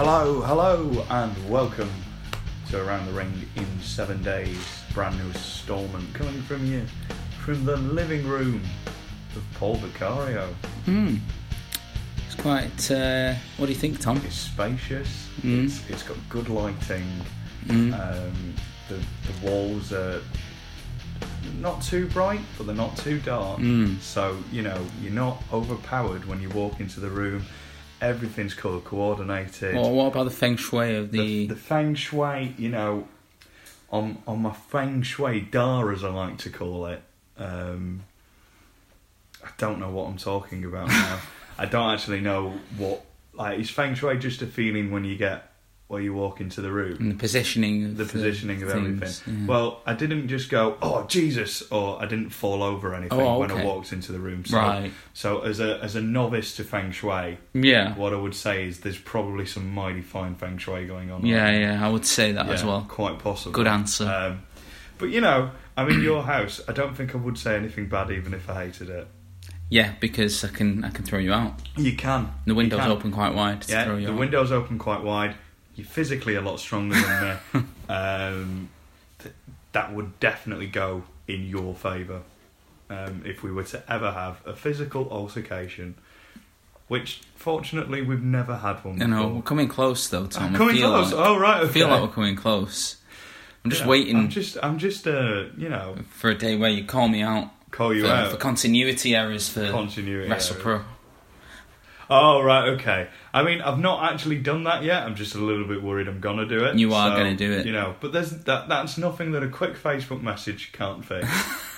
Hello, hello, and welcome to Around the Ring in seven days. Brand new installment coming from you from the living room of Paul Vicario. Hmm. It's quite. Uh, what do you think, Tom? It's spacious. Mm. It's, it's got good lighting. Mm. Um, the the walls are not too bright, but they're not too dark. Mm. So you know you're not overpowered when you walk into the room. Everything's colour coordinated. Well, what about the feng shui of the, the? the feng shui, you know, on on my feng shui dar, as I like to call it. Um, I don't know what I'm talking about now. I don't actually know what like is feng shui just a feeling when you get where you walk into the room. and the positioning of The positioning of things, everything. yeah. Well, I didn't just go, "Oh Jesus," or I didn't fall over anything Oh, when I walked into the room. So, right. so as a as a novice to feng shui, Yeah. what I would say is there's probably some mighty fine feng shui going on. Yeah, yeah. I would say that as well. Quite possible. Good answer. Um, but you know, I'm in your house. I don't think I would say anything bad, even if I hated it. Yeah, because I can I can throw you out. You can. The window's You can. open quite wide to Yeah, throw you the out. window's open quite wide. You're physically a lot stronger than me. um, th- that would definitely go in your favour um, if we were to ever have a physical altercation. Which, fortunately, we've never had one. You know, we're coming close though, Tom. coming I feel close. Like, oh right, okay. I feel like we're coming close. I'm just Yeah, waiting I'm just, I'm just, uh, you know, for a day where you call me out call you for, out. for continuity errors for continuity. Wrestle error. Pro. Oh right, okay. I mean, I've not actually done that yet. I'm just a little bit worried I'm gonna do it. You are So, gonna do it. You know, but there's that. That's nothing that a quick Facebook message can't fix.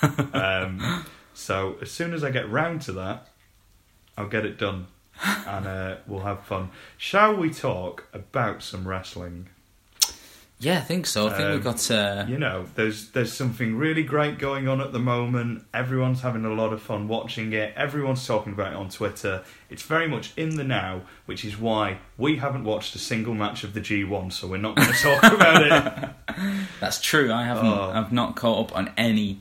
um, so as soon as I get round to that, I'll get it done, and uh, we'll have fun. Shall we talk about some wrestling? Yeah, I think so. I think Um, we've got. Uh, You know, there's there's something really great going on at the moment. Everyone's having a lot of fun watching it. Everyone's talking about it on Twitter. It's very much in the now, which is why we haven't watched a single match of the G1, so we're not going to talk about it. That's true. I haven't. Oh. I've not caught up on any.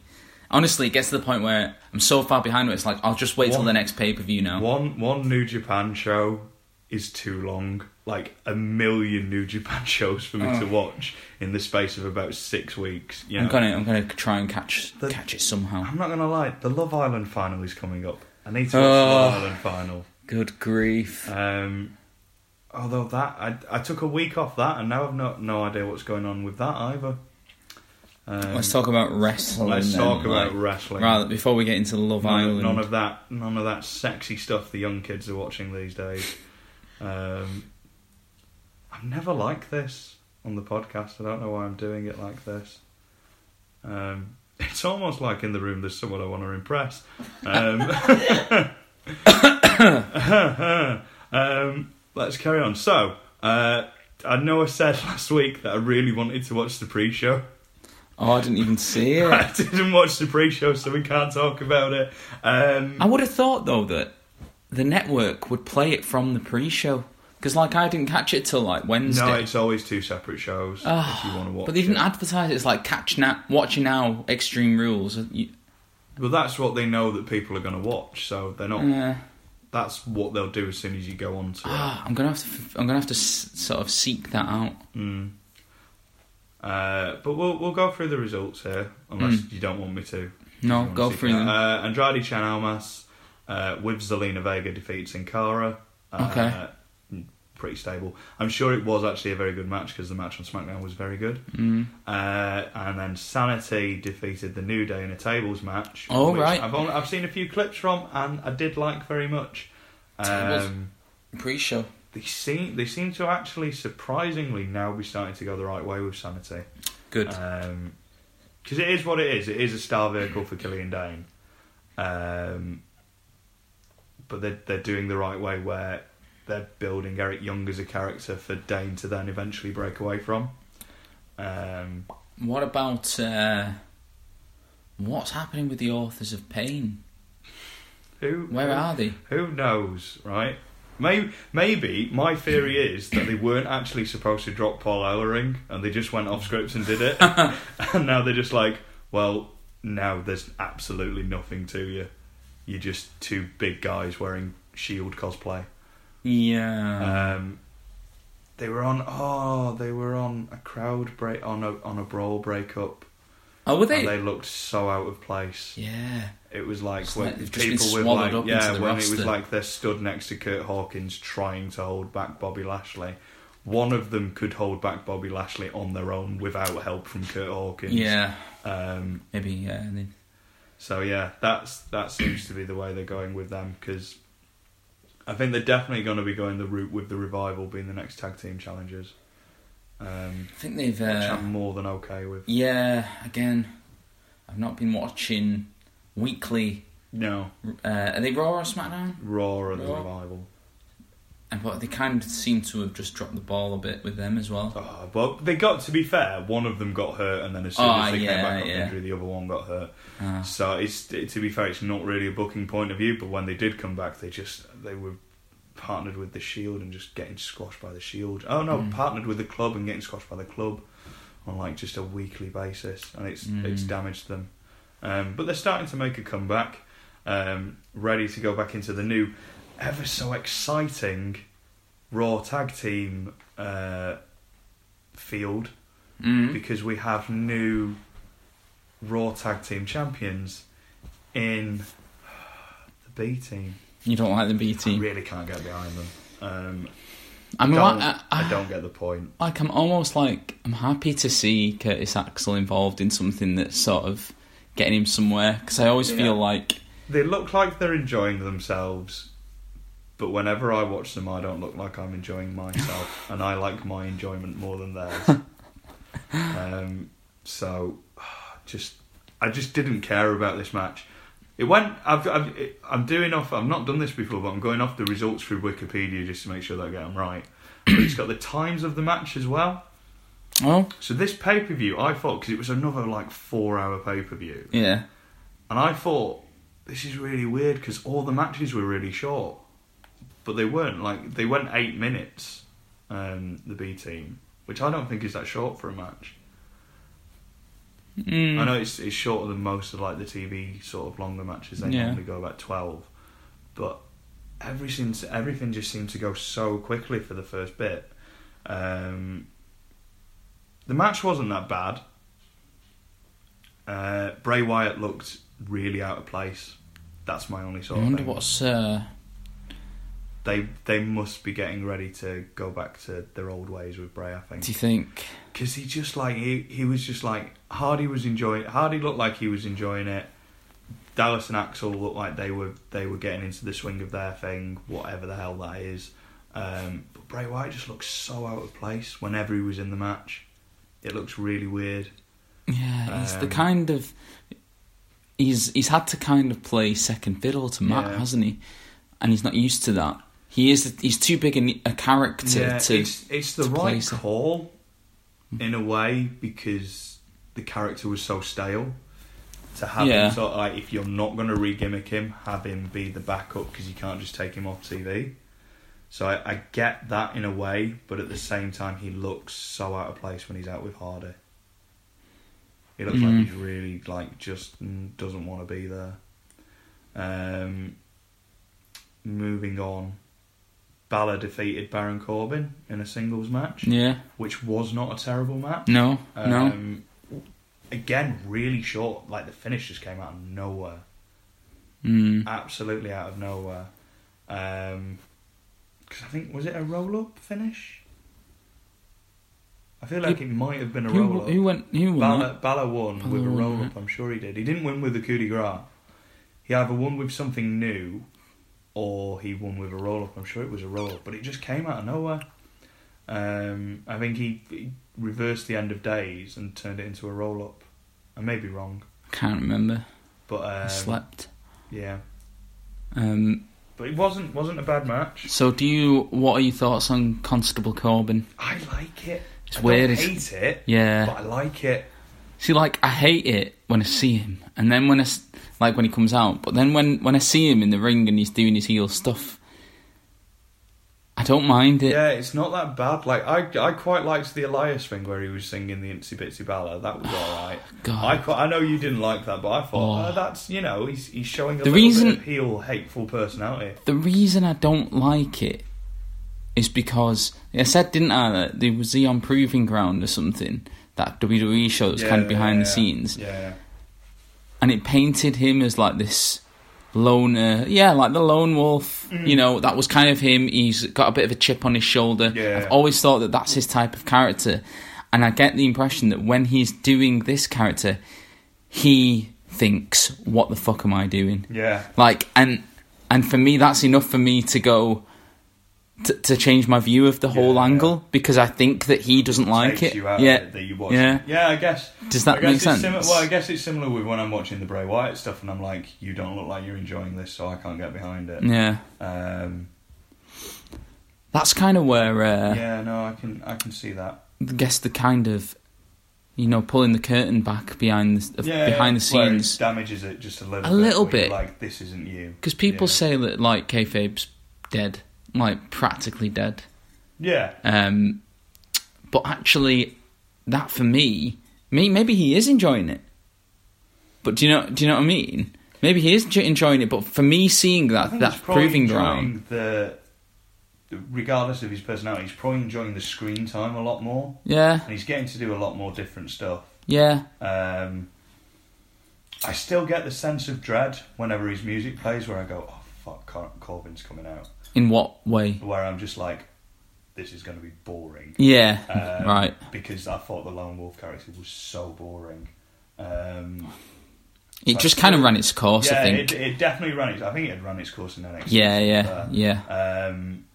Honestly, it gets to the point where I'm so far behind. Where it's like I'll just wait till the next pay per view now. One one New Japan show is too long. Like a million New Japan shows for me Oh. to watch in the space of about six weeks. You know? I'm gonna. I'm gonna try and catch The- catch it somehow. I'm not going to lie. The Love Island final is coming up. I need to watch Oh. the Love Island final. Good grief! Um, although that I, I took a week off that, and now I've not no idea what's going on with that either. Um, let's talk about wrestling. Let's then, talk about like, wrestling. Rather before we get into Love none, Island. none of that, none of that sexy stuff the young kids are watching these days. Um, I've never like this on the podcast. I don't know why I'm doing it like this. Um, it's almost like in the room there's someone I want to impress. Um, um, let's carry on. So, uh, I know I said last week that I really wanted to watch the pre-show. oh, I didn't even see it. I didn't watch the pre-show, so we can't talk about it. Um, I would have thought though that the network would play it from the pre-show because, like, I didn't catch it till like Wednesday. no, it's always two separate shows Ah, if you want to watch. but they didn't it. advertise it. It's like catch now, watching now, Extreme Rules. Well, that's what they know that people are going to watch, so they're not. Yeah. That's what they'll do as soon as you go on to it. ah, I'm gonna have to. I'm gonna have to s- sort of seek that out. Mm. Uh, but we'll we'll go through the results here, unless Mm. you don't want me to. No, go through them. Uh, Andrade Cien Almas uh, with Zelina Vega defeats Sin Cara. Uh, Okay. Pretty stable. I'm sure it was actually a very good match because the match on SmackDown was very good. Mm. Uh, and then Sanity defeated the New Day in a tables match. Oh, right. I've only, I've seen a few clips from, and I did like very much. Um, Pre-show. they seem they seem to actually surprisingly now be starting to go the right way with Sanity. Good. Because it is what it is. It is a star vehicle for Killian Dain. Um, but they're, they're doing the right way where they're building Eric Young as a character for Dain to then eventually break away from. Um, what about uh, what's happening with the authors of Pain? who Where who, are they? Who knows, right? Maybe, maybe my theory is that they weren't actually supposed to drop Paul Ellering and they just went off script and did it. and now they're just like, well, now there's absolutely nothing to you. You're just two big guys wearing shield cosplay. Yeah. Um, They were on. Oh, they were on a crowd break on a on a brawl breakup. Oh, were they? And they looked so out of place. yeah. It was like It's when like they've just people been with like up yeah, when it was like they're stood next to Curt Hawkins trying to hold back Bobby Lashley. One of them could hold back Bobby Lashley on their own without help from Curt Hawkins. Yeah. Um, Maybe. Yeah. so yeah, that's that seems to be the way they're going with them because I think they're definitely going to be going the route with the revival being the next tag team challengers, um, I think they've. which Uh, I'm more than okay with. yeah. Again, I've not been watching weekly. No, Uh, are they Raw or SmackDown? Raw or the revival. And but they kind of seem to have just dropped the ball a bit with them as well. Oh, but they got to be fair. One of them got hurt, and then as soon Oh, as they yeah, came back yeah. injury, the other one got hurt. Uh, So it's it, to be fair, it's not really a booking point of view. But when they did come back, they just they were partnered with the Shield and just getting squashed by the Shield. Oh no, Mm. partnered with the club and getting squashed by the club on like just a weekly basis, and it's it's Mm. damaged them. Um, but they're starting to make a comeback, um, ready to go back into the new, ever so exciting Raw tag team uh, field mm. because we have new Raw Tag Team Champions in the B team. You don't like the B team. You really can't get behind them. Um, I mean, don't, like, I, I don't get the point. like I'm almost like I'm happy to see Curtis Axel involved in something that's sort of getting him somewhere because I always Yeah. feel like They look like they're enjoying themselves, but whenever I watch them, I don't look like I'm enjoying myself, and I like my enjoyment more than theirs. um, so, just I just didn't care about this match. It went. I've, I've, I'm doing off. I've not done this before, but I'm going off the results through Wikipedia just to make sure that I get them right. But it's got the times of the match as well. oh So this pay per view, I thought because it was another like four hour pay per view, yeah and I thought this is really weird because all the matches were really short, but they weren't. Like they went eight minutes. Um, the B team, which I don't think is that short for a match. mm. I know it's it's shorter than most of like the TV sort of longer matches. They Yeah. normally go about twelve, but everything everything just seemed to go so quickly for the first bit. Um, the match wasn't that bad. Uh, Bray Wyatt looked really out of place. That's my only I sort of wonder thing. what's uh, They they must be getting ready to go back to their old ways with Bray. I think do you think because he just like he he was just like Hardy was enjoying. Hardy looked like he was enjoying it. Dallas and Axel looked like they were they were getting into the swing of their thing, whatever the hell that is. Um, but Bray Wyatt just looks so out of place whenever he was in the match. It looks really weird. yeah he's the Um, kind of he's he's had to kind of play second fiddle to Matt Yeah. hasn't he and he's not used to that he is he's too big a, a character yeah, to it's it's the right it. call in a way because the character was so stale. To have Yeah. him sort of like if you're not going to re-gimmick him, have him be the backup because you can't just take him off TV. So I, I get that in a way, but at the same time, he looks so out of place when he's out with Hardy. He looks Mm. like he's really like just doesn't want to be there. Um, moving on, Balor defeated Baron Corbin in a singles match, yeah which was not a terrible match. no no Um, Again, really short. Like the finish just came out of nowhere. mm. Absolutely out of nowhere. Because I think was it a roll up finish? I feel like it might have been a roll up. who went who won Balor. Balor won Balor with a roll up, I'm sure he did. He didn't win with the coup de grace. He either won with something new, or he won with a roll up. I'm sure it was a roll up, but it just came out of nowhere. Um, I think he, he reversed the end of days and turned it into a roll up. I may be wrong, can't remember but I um, slept yeah. um But it wasn't wasn't a bad match. so do you what are your thoughts on Constable Corbin I like it. It's I weird, it's- hate it, yeah but I like it. See, like I hate it when I see him, and then when I like when he comes out, but then when when I see him in the ring and he's doing his heel stuff, I don't mind it. Yeah, it's not that bad. Like I, I quite liked the Elias thing where he was singing the Itsy Bitsy Ballad. That was all right. God. I, quite, I know you didn't like that, but I thought Oh. oh, that's you know he's he's showing a The little reason- bit of heel hateful personality. The reason I don't like it is because I said, didn't I, that there was the on Proving Ground or something that WWE show that was kind of behind the scenes, Yeah, and it painted him as like this loner, yeah, like the lone wolf. Mm. You know, that was kind of him. He's got a bit of a chip on his shoulder. Yeah. I've always thought that that's his type of character, and I get the impression that when he's doing this character, he thinks, "What the fuck am I doing?" yeah, Like, and and for me, that's enough for me to go. To, to change my view of the whole Yeah. angle because I think that he doesn't like it. You out yeah, it that you watch yeah. it. yeah. I guess. Does that guess make sense? Well, I guess it's similar with when I'm watching the Bray Wyatt stuff, and I'm like, you don't look like you're enjoying this, so I can't get behind it. yeah. Um, That's kind of where uh, yeah, no, I can, I can see that. I guess the kind of you know pulling the curtain back behind the, Yeah, behind the where it scenes damages it just a little. A bit, little bit. Like this isn't you. because people Yeah. say that like kayfabe's dead, like practically dead. Yeah, Um, but actually, that for me, me maybe he is enjoying it. But do you know? Do you know what I mean? Maybe he is enjoying it. But for me, seeing that that proving ground, The, the- regardless of his personality, he's probably enjoying the screen time a lot more, yeah, and he's getting to do a lot more different stuff. yeah, Um, I still get the sense of dread whenever his music plays, where I go, "Oh fuck, Cor- Corbin's coming out," in what way? where I'm just like, "This is going to be boring." Yeah, Um, right. Because I thought the lone wolf character was so boring. Um, It I just kind of ran its course. yeah, I think. It, it definitely ran its. I think it had run its course in NXT. yeah, yeah, yeah. Um,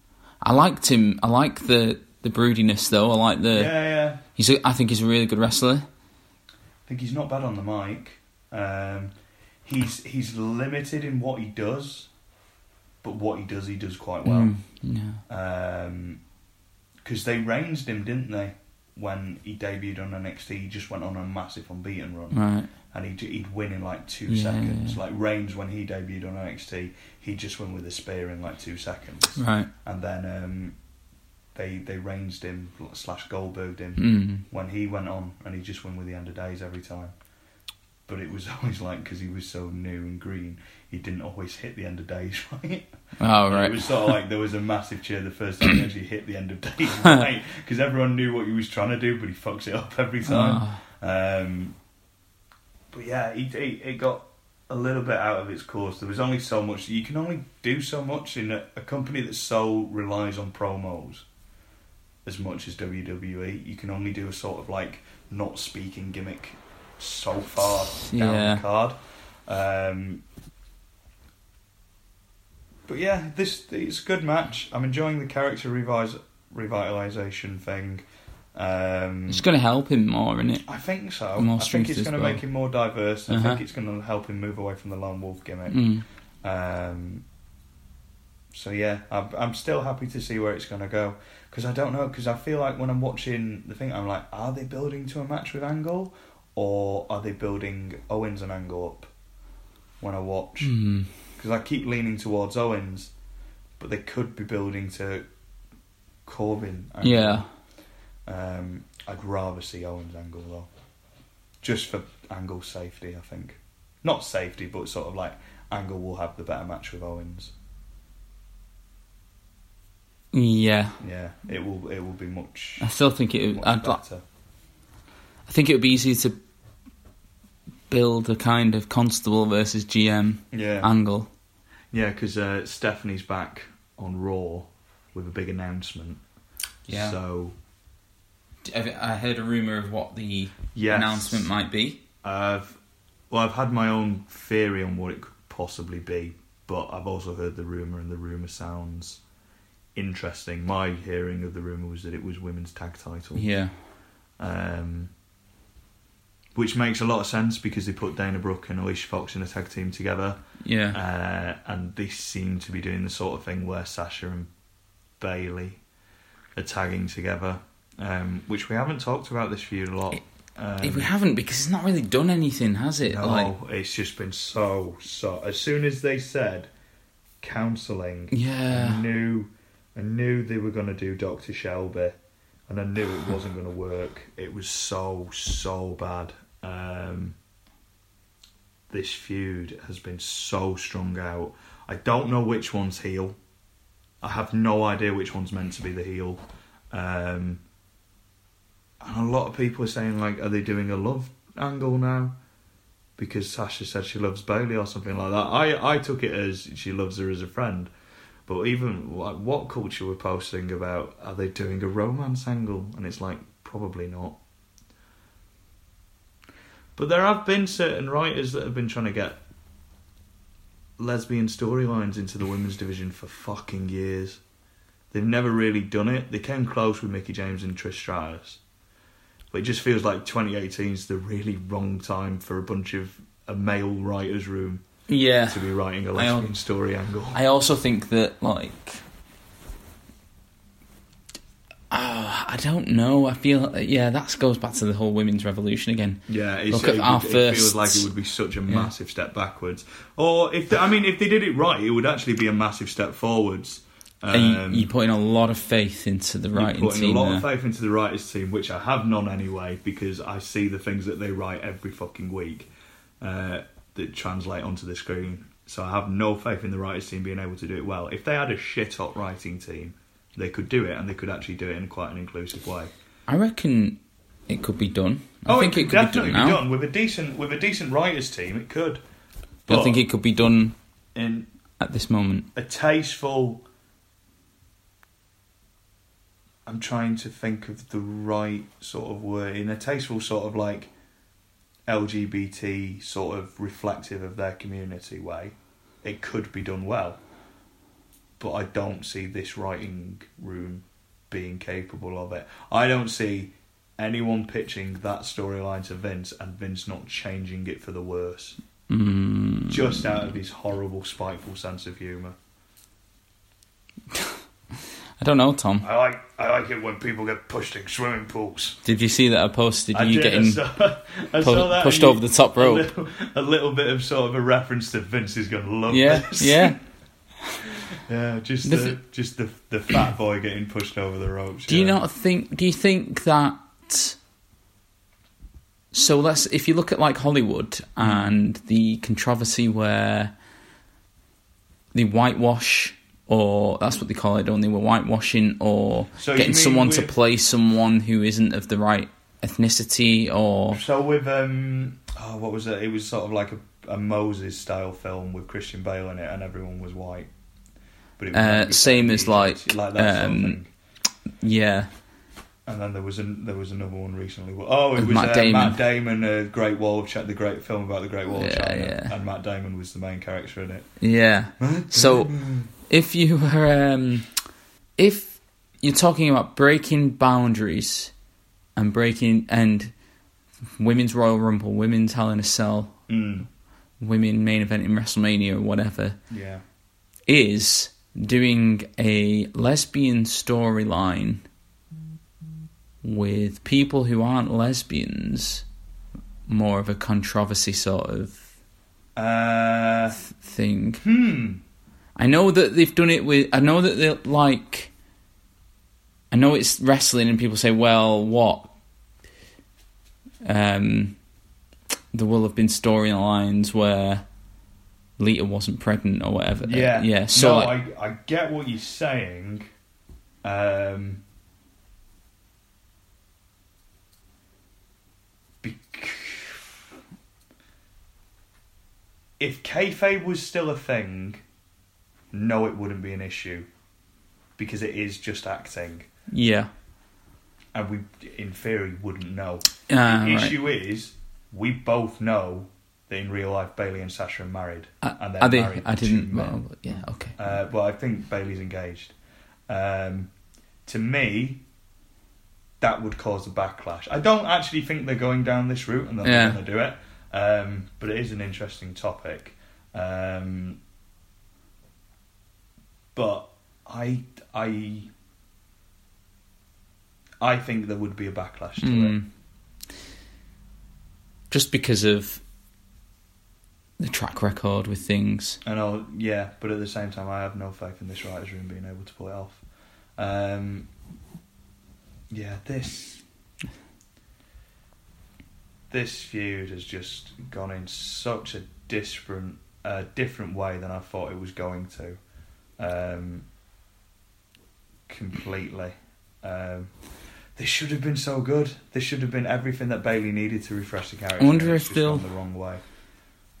I liked him. I like the the broodiness though. I like the. yeah, yeah. He's. A, I think he's a really good wrestler. I think he's not bad on the mic. Um, he's he's limited in what he does, but what he does, he does quite well. Mm, yeah. Because they ranged him, didn't they? When he debuted on NXT, he just went on a massive unbeaten run, Right. and he'd, he'd win in like two Yeah, seconds. yeah. Like Reigns, when he debuted on NXT, he just went with a spear in like two seconds, Right. and then um, they they ranged him slash Goldberged him Mm. when he went on, and he just went with the end of days every time. But it was always like because he was so new and green, he didn't always hit the end of days right. Oh right. It was sort of like there was a massive cheer the first time he actually hit the end of days right because everyone knew what he was trying to do, but he fucks it up every time. Oh. Um, but yeah, he, he it got a little bit out of its course. There was only so much you can only do so much in a, a company that so relies on promos as much as WWE. You can only do a sort of like not speaking gimmick so far down Yeah. the card. Um, but yeah, this it's a good match. I'm enjoying the character revise, revitalization thing. Um, It's going to help him more, isn't it? I think so. More I think it's going to well. make him more diverse. I Uh-huh. think it's going to help him move away from the lone wolf gimmick. Mm. Um, so yeah, I'm, I'm still happy to see where it's going to go because I don't know because I feel like when I'm watching the thing, I'm like, are they building to a match with Angle or are they building Owens and Angle up? When I watch, Mm. Because I keep leaning towards Owens, but they could be building to Corbin. Angle. Yeah. Um, I'd rather see Owens Angle though, just for angle safety. I think not safety, but sort of like Angle will have the better match with Owens. Yeah. Yeah, it will. It will be much. I still think it. much I'd, better. I think it would be easy to build a kind of constable versus GM Yeah, angle. Yeah, because uh, Stephanie's back on Raw with a big announcement. Yeah. So I heard a rumor of what the yes, announcement might be. I've well, I've had my own theory on what it could possibly be, but I've also heard the rumor, and the rumor sounds interesting. My hearing of the rumor was that it was women's tag title, Yeah. um, which makes a lot of sense because they put Dana Brooke and Alicia Fox in a tag team together, Yeah. uh, and they seem to be doing the sort of thing where Sasha and Bayley are tagging together, um, which we haven't talked about this feud a lot. Um, If we haven't because it's not really done anything, has it? no, Like, it's just been so so. As soon as they said counselling, yeah. I knew, I knew they were going to do Doctor Shelby, and I knew it wasn't going to work. It was so so bad. Um, this feud has been so strung out. I don't know which one's heel. I have no idea which one's meant to be the heel. Um, and a lot of people are saying like, are they doing a love angle now? Because Sasha said she loves Bayley or something like that. I I took it as she loves her as a friend. But even like WhatCulture were posting about are they doing a romance angle? And it's like probably not. But there have been certain writers that have been trying to get lesbian storylines into the women's division for fucking years. They've never really done it. They came close with Mickie James and Trish Stratus. But it just feels like 2018 is the really wrong time for a bunch of a male writers' room Yeah. to be writing a I lesbian story angle. I also think that like Ah, I don't know. I feel yeah, that goes back to the whole women's revolution again. Yeah, it's, Look at it, our it feels like it would be such a massive step backwards. Or if they, I mean, if they did it right, it would actually be a massive step forwards. Um, you, you put in a lot of faith into the you're writing putting team. a lot there. of faith into the writers team, which I have none anyway, because I see the things that they write every fucking week uh, that translate onto the screen. So I have no faith in the writers team being able to do it well. If they had a shit hot writing team, they could do it, and they could actually do it in quite an inclusive way. I reckon it could be done. I oh, think it it could could be definitely done with a decent with a decent writers team. It could. I think it could be done in at this moment. a tasteful. I'm trying to think of the right sort of word in a tasteful sort of like LGBT sort of reflective of their community way. It could be done well, but I don't see this writing room being capable of it. I don't see anyone pitching that storyline to Vince and Vince not changing it for the worse, Mm, just out of his horrible, spiteful sense of humour. I don't know, Tom. I like I like it when people get pushed in swimming pools. Did you see that I posted I you did, getting saw, pu- pushed over the top a rope? little, a little bit of sort of a reference to Vince is going to love Yeah, this. yeah. yeah. Just The the, just the the fat boy getting pushed over the ropes. Do you not think? Do you think that? So let's if you look at like Hollywood and the controversy where the whitewash, or that's what they call it, don't they? We're whitewashing or So getting someone to play someone who isn't of the right ethnicity, or So with um, oh, what was it? It was sort of like a, a Moses style film with Christian Bale in it, and everyone was white. But it Uh, meant to be same as like, like that sort of um, yeah, And then there was an, there was another one recently. Oh, it was Matt uh, Damon. Matt Damon, uh, Great Wall of China, the great film about the Great Wall of Yeah, China, yeah. and Matt Damon was the main character in it. yeah. So if you were, um, if you're talking about breaking boundaries and breaking and women's Royal Rumble, women's Hell in a Cell, Mm, women main event in WrestleMania or whatever, yeah, is doing a lesbian storyline with people who aren't lesbians, more of a controversy sort of uh, thing. hmm. I know that they've done it with. I know that they're like. I know it's wrestling, and people say, "Well, what?" Um, there will have been storylines where Lita wasn't pregnant or whatever. Yeah, yeah. So no, like, I I get what you're saying. Um, if kayfabe was still a thing, no, it wouldn't be an issue because it is just acting, yeah, and we, in theory, wouldn't know. Ah, the right. issue is we both know that in real life Bayley and Sasha are married, Uh, and they're married I didn't. Well, yeah. Okay. Uh, well, I think Bayley's engaged. Um, to me, that would cause a backlash. I don't actually think they're going down this route and they're going to do it. Um, but it is an interesting topic. Um, but I, I, I think there would be a backlash to it. Mm. Just because of the track record with things. And I'll, yeah, but at the same time, I have no faith in this writers' room being able to pull it off. Um, yeah, this this feud has just gone in such a different, uh, different way than I thought it was going to. Um, completely. Um, this should have been so good. This should have been everything that Bayley needed to refresh the character. I wonder if they'll- the wrong way.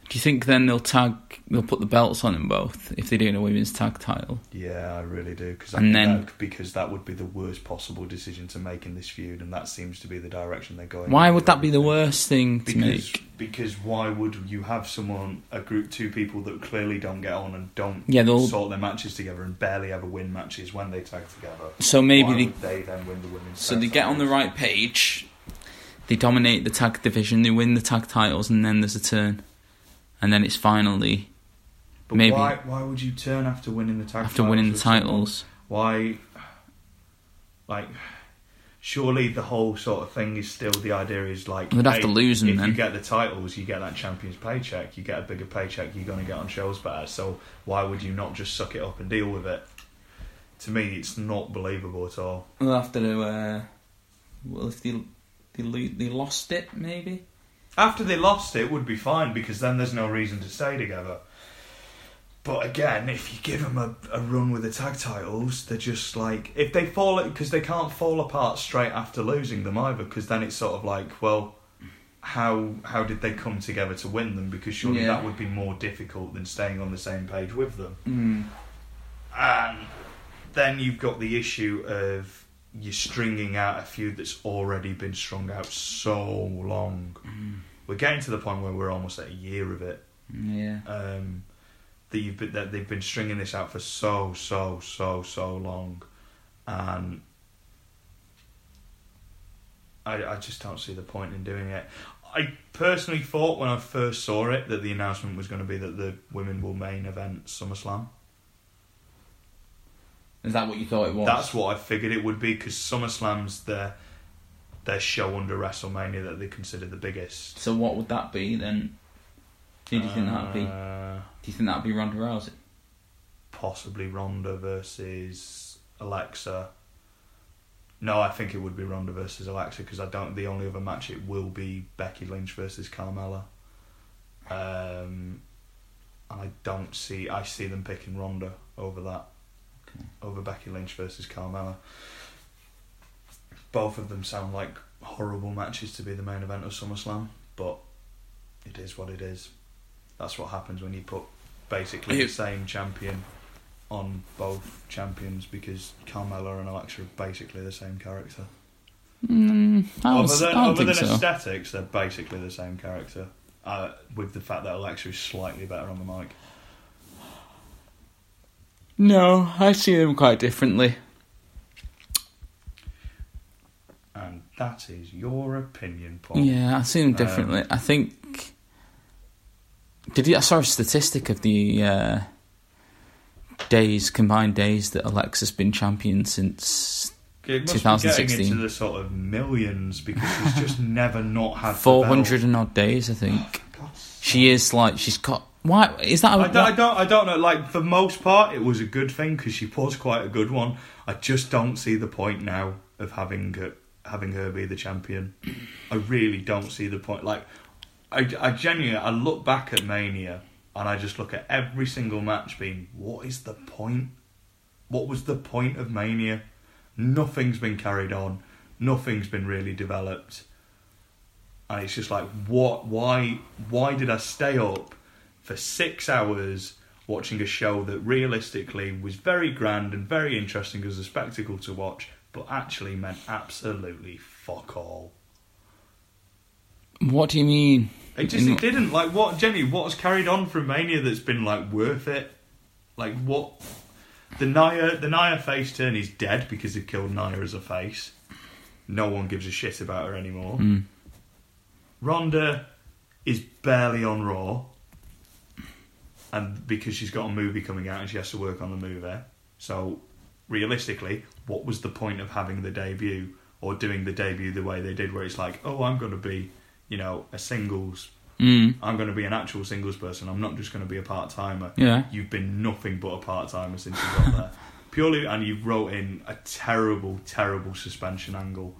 Do you think then they'll tag? They'll put the belts on them both if they do in a women's tag title. Yeah, I really do. Because And then- that, because that would be the worst possible decision to make in this feud, and that seems to be the direction they're going. Why would that be the worst thing to Because make? because why would you have someone a group two people that clearly don't get on and don't Yeah, they'll. sort their matches together and barely ever win matches when they tag together? So maybe they. they then win the women's? So they get on the right page. They dominate the tag division. They win the tag titles, and then there's a turn, and then it's finally But maybe- why why would you turn after winning the tag? after winning the titles. Why? Like, surely the whole sort of thing is still the idea is like They'd have hey, to lose them if then. you get the titles, you get that champion's paycheck. You get a bigger paycheck. You're going to get on shows better. So why would you not just suck it up and deal with it? To me, it's not believable at all. They'll have to. Uh, well, if they they lo- they lost it, maybe. After they lost it, would be fine because then there's no reason to stay together. But again, if you give them a, a run with the tag titles, they're just like if they fall because they can't fall apart straight after losing them either. Because then it's sort of like, well, how how did they come together to win them? Because surely Yeah. that would be more difficult than staying on the same page with them. Mm. And then you've got the issue of you stringing out a feud that's already been strung out so long. We're getting to the point where we're almost at a year of it. Yeah. Um, that you've been, that they've been stringing this out for so so so so long, and I I just don't see the point in doing it. I personally thought when I first saw it that the announcement was going to be that the women will main event SummerSlam. Is that what you thought it was? That's what I figured it would be because SummerSlam's their their show under WrestleMania that they consider the biggest. So what would that be then? Who do you think that'd be? Uh, Do you think that'd be Ronda Rousey? Possibly Ronda versus Alexa. No, I think it would be Ronda versus Alexa because I don't. The only other match it will be Becky Lynch versus Carmella. Um, and I don't see. I see them picking Ronda over that. Over Becky Lynch versus Carmella. Both of them sound like horrible matches to be the main event of SummerSlam, but it is what it is. That's what happens when you put basically the same champion on both champions because Carmella and Alexa are basically the same character. Mm, I don't, other than, I other think than so. aesthetics, they're basically the same character. Uh, with the fact that Alexa is slightly better on the mic. No, I see them quite differently. And that is your opinion, Paul. Yeah, I see them Um, differently. I think. Did you? I saw a statistic of the uh, days combined days that Alexa's been champion since It must be getting 2016. into the sort of millions because she's just never not had four hundred and odd days. I think God's she is like she's got. Why is that? A, I don't, I don't, I don't know. Like for most part, it was a good thing because she was quite a good one. I just don't see the point now of having her, having her be the champion. I really don't see the point. Like, I, I genuinely, I look back at Mania and I just look at every single match, being, what is the point? What was the point of Mania? Nothing's been carried on. Nothing's been really developed. And it's just like, what? Why? Why did I stay up? For six hours watching a show that realistically was very grand and very interesting as a spectacle to watch, but actually meant absolutely fuck all. what do you mean? It just it didn't. Like what Jenny, what's carried on from Mania that's been like worth it? Like what the Nia the Nia face turn is dead because they've killed Nia as a face. No one gives a shit about her anymore. Mm. Ronda is barely on Raw, and because she's got a movie coming out and she has to work on the movie. So, realistically, what was the point of having the debut or doing the debut the way they did, where it's like, oh, I'm going to be, you know, a singles. Mm. I'm going to be an actual singles person. I'm not just going to be a part timer. Yeah. You've been nothing but a part timer since you got there. Purely, and you've wrote in a terrible, terrible suspension angle.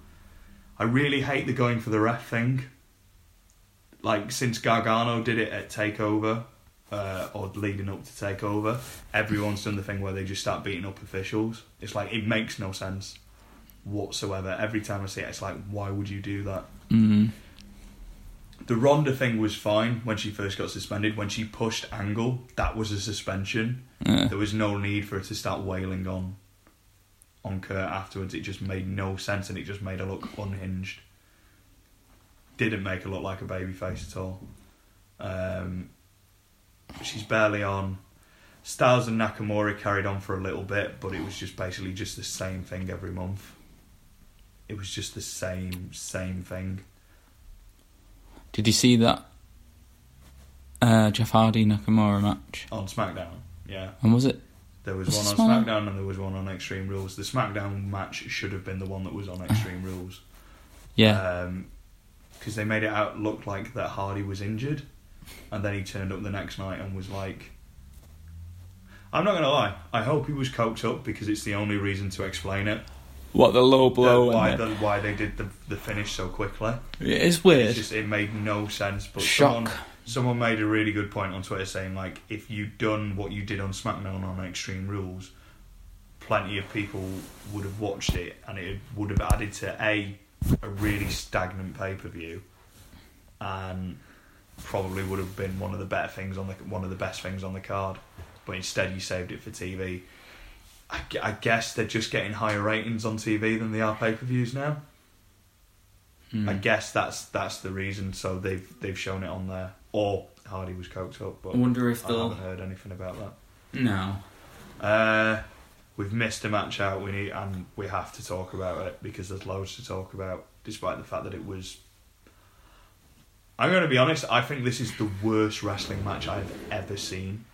I really hate the going for the ref thing. Like since Gargano did it at Takeover, uh, or leading up to take over, everyone's done the thing where they just start beating up officials. It's like it makes no sense whatsoever. Every time I see it, it's like, why would you do that? Mm. The Ronda thing was fine when she first got suspended. When she pushed Angle, that was a suspension. Yeah. There was no need for her to start wailing on on Kurt afterwards. It just made no sense, and it just made her look unhinged. Didn't make her look like a baby face at all. Um, she's barely on. Styles and Nakamura carried on for a little bit, but it was just basically just the same thing every month. It was just the same same thing. Did you see that uh, Jeff Hardy Nakamura match? on SmackDown. Yeah, And was it? there was Was one on Smack- SmackDown and there was one on Extreme Rules. The SmackDown match should have been the one that was on Extreme Rules. Yeah. because they made it out look like that Hardy was injured, and then he turned up the next night and was like, "I'm not gonna lie, I hope he was coked up because it's the only reason to explain it. what the low blow? that why the, why they did the the finish so quickly. it is weird. It's just it made no sense. But Shock. someone someone made a really good point on Twitter saying like, if you'd done what you did on SmackDown on Extreme Rules, plenty of people would have watched it, and it would have added to a a really stagnant pay per view, and probably would have been one of the better things on the one of the best things on the card. But instead, you saved it for TV. I, I guess they're just getting higher ratings on TV than they are pay per views now. Hmm. I guess that's that's the reason. So they've they've shown it on there. Or Hardy was coked up, but I wonder if I they'll. haven't heard anything about that. No. Uh, we've missed a match out. We need and we have to talk about it because there's loads to talk about, despite the fact that it was. I'm going to be honest. I think this is the worst wrestling match I've ever seen.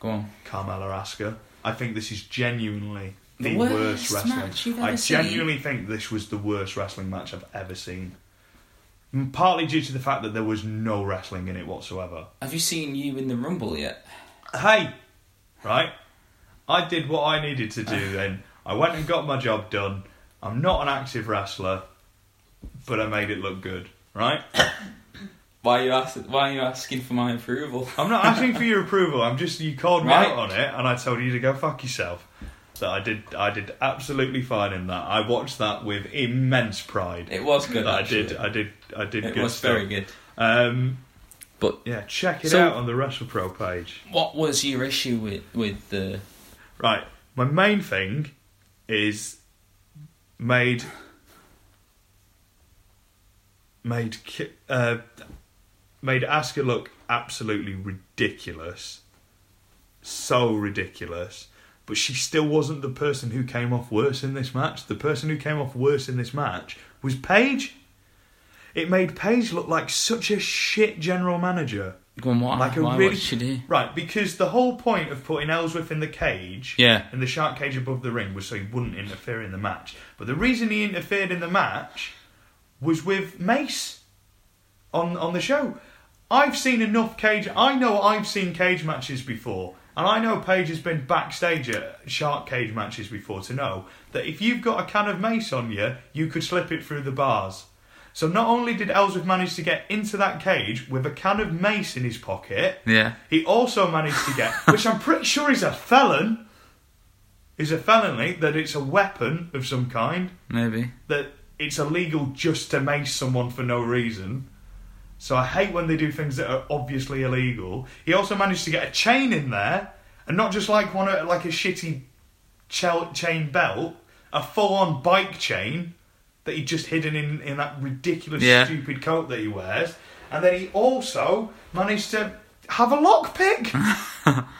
Go on. Carmella Asuka. I think this is genuinely The the, worst worst, wrestling. I seen? genuinely think this was the worst wrestling match I've ever seen. Partly due to the fact that there was no wrestling in it whatsoever. Have you seen you in the Rumble yet? Hey, right? I did what I needed to do then. I went and got my job done. I'm not an active wrestler, but I made it look good, right? Why are you asking? Why are you asking for my approval? I'm not asking for your approval. I'm just you called me Right. out on it, and I told you to go fuck yourself. That I did. I did absolutely fine in that. I watched that with immense pride. It was good. I did. I did. I did. It good was stuff. very good. Um, But yeah, check it So- out on the WrestlePro page. what was your issue with with the? Right. My main thing is made made uh, made Asuka look absolutely ridiculous, so ridiculous. But she still wasn't the person who came off worse in this match. The person who came off worse in this match was Paige. It made Paige look like such a shit general manager. What? Like a why, really- what she do? Right, because the whole point of putting Ellsworth in the cage Yeah. in the shark cage above the ring was so he wouldn't interfere in the match. But the reason he interfered in the match was with Mace on on the show. I've seen enough cage. I know I've seen cage matches before, and I know Paige has been backstage at shark cage matches before to know that if you've got a can of mace on you, you could slip it through the bars. So not only did Ellsworth manage to get into that cage with a can of mace in his pocket, Yeah. he also managed to get, which I'm pretty sure is a felon, is a felony that it's a weapon of some kind Maybe. that it's illegal just to mace someone for no reason. So I hate when they do things that are obviously illegal. He also managed to get a chain in there, and not just like one like a shitty chain belt, a full-on bike chain that he just hidden in in that ridiculous Yeah. stupid coat that he wears. And then he also managed to have a lockpick.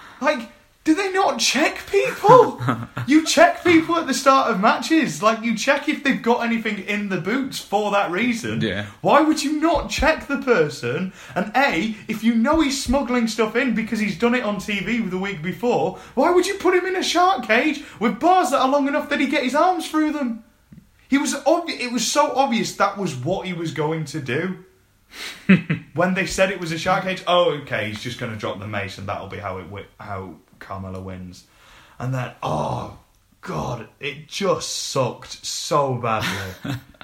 like, do they not check people? you check people at the start of matches. Like, you check if they've got anything in the boots for that reason. Yeah. Why would you not check the person? And A, if you know he's smuggling stuff in because he's done it on TV the week before, why would you put him in a shark cage with bars that are long enough that he get his arms through them? He was obvi- It was so obvious that was what he was going to do. when they said it was a shark cage, oh, okay, he's just going to drop the mace and that'll be how it wi- how Carmella wins. And then, oh god, it just sucked so badly.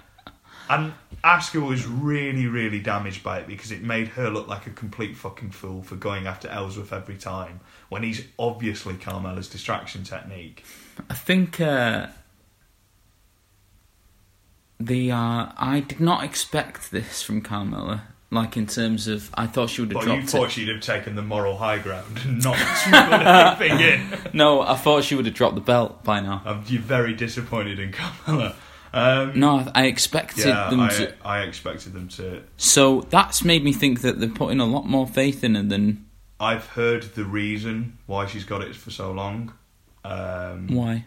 And Asuka was really, really damaged by it because it made her look like a complete fucking fool for going after Ellsworth every time when he's obviously Carmella's distraction technique. I think uh, the uh, I did not expect this from Carmella. Like in terms of, I thought she would have But you dropped thought it. she'd have taken the moral high ground and not smuggled anything in. No, I thought she would have dropped the belt by now. Um, you're very disappointed in Carmella. Um, No, I- I expected yeah, them I, to. I expected them to. So that's made me think that they're putting a lot more faith in her than I've heard the reason why she's got it for so long. Um, why.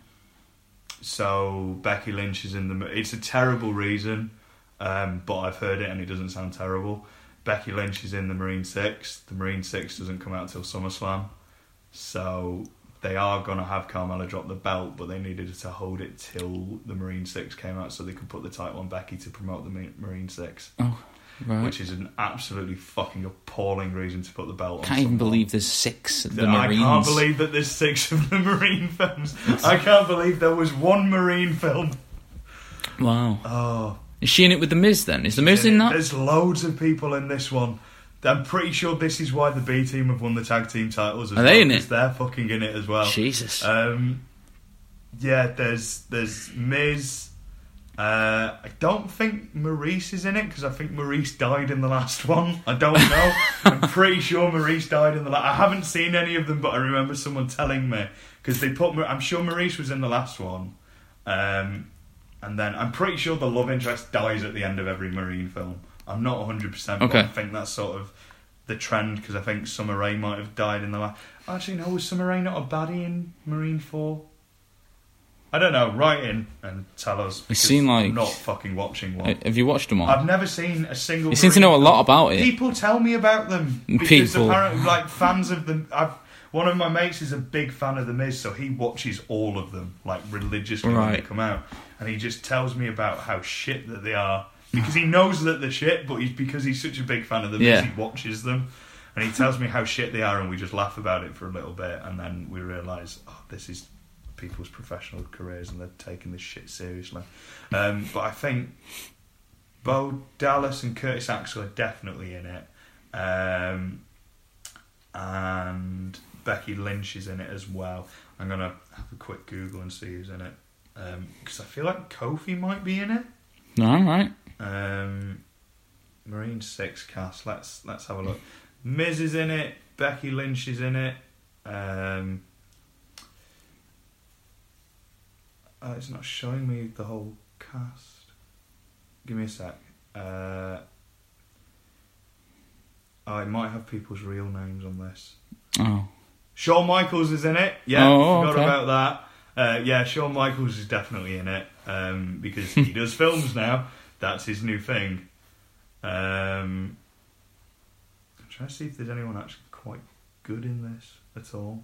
So Becky Lynch is in the. It's a terrible reason, um, but I've heard it and it doesn't sound terrible. Becky Lynch is in the Marine Six. The Marine Six doesn't come out till SummerSlam, so they are gonna have Carmella drop the belt, but they needed to hold it till the Marine Six came out so they could put the title on Becky to promote the Ma- Marine Six, Oh, right. which is an absolutely fucking appalling reason to put the belt on. can't even believe there's six of the I Marines. I can't believe that there's six of the Marine films. I can't believe there was one Marine film. Wow. Oh, Is she in it with the Miz then? Is the Miz in that? There's loads of people in this one. I'm pretty sure this is why the B team have won the tag team titles. As Are well, they in it? They're fucking in it as well. Jesus. Um, yeah, there's there's Miz. Uh, I don't think Maryse is in it because I think Maryse died in the last one. I don't know. I'm pretty sure Maryse died in the last. I haven't seen any of them, but I remember someone telling me because they put. I'm sure Maryse was in the last one, um, and then I'm pretty sure the love interest dies at the end of every Marine film. I'm not 100, percent but I think that's sort of the trend because I think Summer Rae might have died in the last. Actually, no, was Summer Rae not a baddie in Marine Four? I don't know. Write in and tell us. because seem like- I'm not fucking watching one. Have you watched them all? I've never seen a single. you seem to know a lot about it. People tell me about them because People. apparently, like fans of them. I've one of my mates is a big fan of the Miz, so he watches all of them like religiously when they Right. come out, and he just tells me about how shit that they are because he knows that they're shit, but he's because he's such a big fan of the Miz, Yeah. he watches them. And he tells me how shit they are, and we just laugh about it for a little bit, and then we realise, oh, this is people's professional careers, and they're taking this shit seriously. Um, but I think Bo Dallas and Curtis Axel are definitely in it, um, and Becky Lynch is in it as well. I'm gonna have a quick Google and see who's in it because I feel like Kofi might be in it. all right. Um, Marine Six cast. Let's let's have a look. Miz is in it. Becky Lynch is in it. Um, uh, it's not showing me the whole cast. Give me a sec. Uh, it might have people's real names on this. Oh, Shawn Michaels is in it. Yeah, Oh, forgot okay. about that. Uh, yeah, Shawn Michaels is definitely in it um, because he does films now. That's his new thing. Um, I'm trying to see if there's anyone actually quite good in this at all.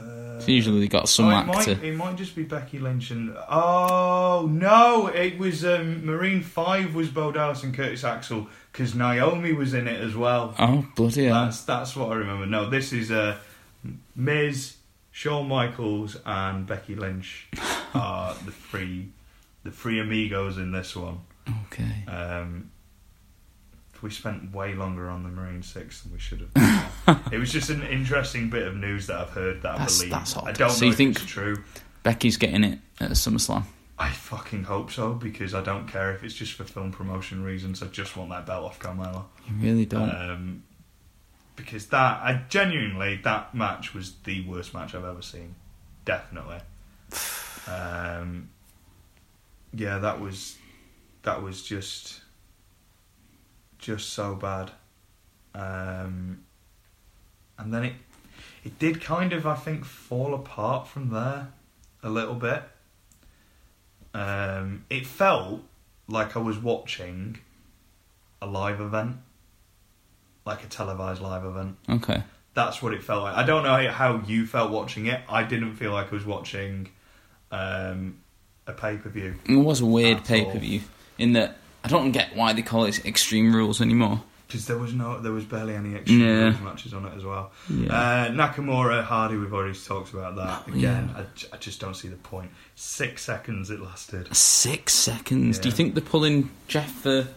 Uh, so usually got some oh, it actor. Might, it might just be Becky Lynch and oh no, it was um, Marine Five was Bo Dallas and Curtis Axel because Naomi was in it as well. Oh bloody hell! That's that's what I remember. No, this is uh, Miz, Shawn Michaels, and Becky Lynch are the three the three amigos in this one. Okay. Um, we spent way longer on the Marine Six than we should have. it was just an interesting bit of news that I've heard that That's- I believe. that's odd. I don't So know you if think- it's true. Becky's getting it at the SummerSlam. I fucking hope so because I don't care if it's just for film promotion reasons. I just want that belt off Carmella. You really don't. Um, because that, I genuinely, that match was the worst match I've ever seen. Definitely. Um, yeah, that was, that was just, just so bad. Um, and then it, it did kind of, I think, fall apart from there a little bit. Um, it felt like I was watching a live event, like a televised live event. okay. That's what it felt like. I don't know how you felt watching it. I didn't feel like I was watching um, a pay per view. It was a weird pay per view in that I don't get why they call it Extreme Rules anymore. because there was no, there was barely any Extreme Yeah. matches on it as well. Yeah. Uh, Nakamura, Hardy, we've already talked about that. Oh, Again, yeah. I, I just don't see the point. Six seconds it lasted. Six seconds. Do you think they're pulling Jeff for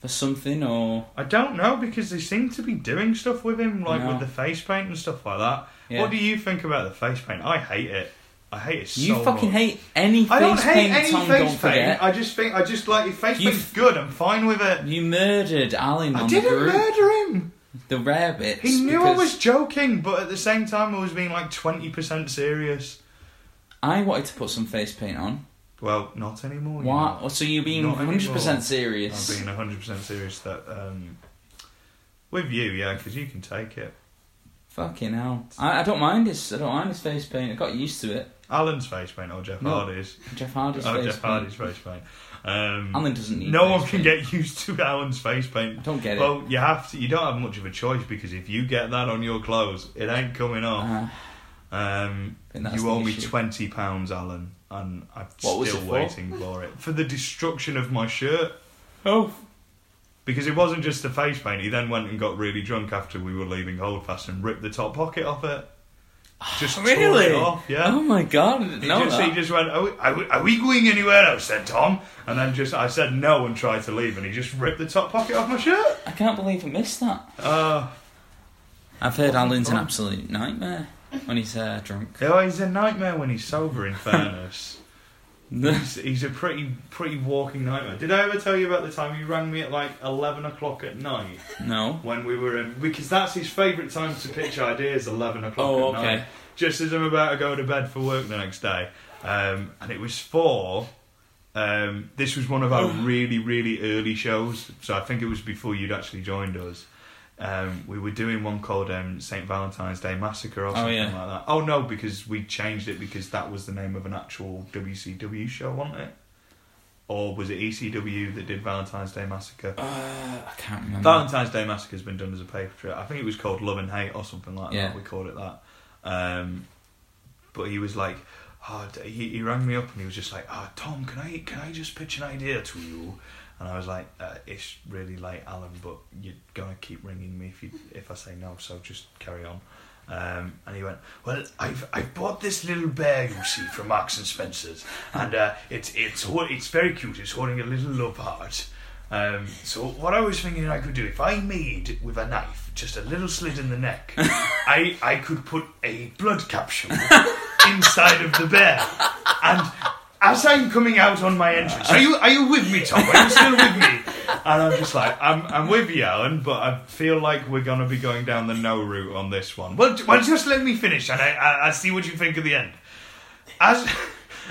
for something or? I don't know because they seem to be doing stuff with him, like No. with the face paint and stuff like that. Yeah. What do you think about the face paint? I hate it. I hate it so You fucking much. hate any face I don't hate paint, any Tom. face don't paint. forget. I just think I just like if face You paint's good. I'm fine with it. You murdered Alan I on the didn't group. murder him. The rare bits. He knew I because was joking, but at the same time, I was being like twenty percent serious. I wanted to put some face paint on. Well, not anymore. you What? know. So you're being Not 100 anymore. serious. I'm being hundred percent serious that um, with you, yeah, because you can take it. Fucking hell! I, I don't mind his. I don't mind his face paint. I got used to it. Alan's face paint or Jeff No. Hardy's? Jeff Hardy's Oh, face Jeff paint. Hardy's face paint. Um, Alan doesn't need. no face one can paint. get used to Alan's face paint. I don't get it. Well, you have to. You don't have much of a choice because if you get that on your clothes, it ain't coming off. Uh, Um, think that's you the owe me issue. twenty pounds, Alan, and I'm What was still it for? waiting for it for the destruction of my shirt. oh, Because it wasn't just the face paint. He then went and got really drunk after we were leaving Holdfast and ripped the top pocket off it. Just tore really? it off, yeah. Oh my god! I didn't He know just, that. he just went, are we, are, we, are we going anywhere else said Tom? And then just, I said no and tried to leave, and he just ripped the top pocket off my shirt. I can't believe I missed that. Uh, I've heard Alan's an absolute nightmare when he's uh, drunk. oh, he's a nightmare when he's sober, in fairness. He's, he's a pretty pretty walking nightmare. Did I ever tell you about the time he rang me at like 11 o'clock at night? no. when we were in because that's his favourite time to pitch ideas. Eleven o'clock Oh, at okay. night, just as I'm about to go to bed for work the next day, um, and it was for. Um, this was one of our really really early shows, so I think it was before you'd actually joined us. Um, we were doing one called um, Saint Valentine's Day Massacre or Oh, something yeah. like that. Oh no, because we changed it because that was the name of an actual WCW show, wasn't it? Or was it ECW that did Valentine's Day Massacre? Uh, I can't remember. Valentine's Day Massacre has been done as a paper trail. I think it was called Love and Hate or something like Yeah. that. We called it that. Um, but he was like, oh, he, he rang me up and he was just like, oh, Tom, can I can I just pitch an idea to you? And I was like, uh, it's really late, Alan, but you're gonna keep ringing me if you if I say no, so just carry on. Um, and he went, well, I've I've bought this little bear you see from Marks and Spencers, and uh, it's it's it's very cute. It's holding a little love heart. Um, so what I was thinking I could do if I made with a knife just a little slit in the neck, I I could put a blood capsule inside of the bear, and as I'm coming out on my entrance, are you are you with me, Tom? Are you still with me? And I'm just like, I'm I'm with you, Alan, but I feel like we're gonna be going down the no route on this one. Well, well, just let me finish, and I I, I see what you think at the end. As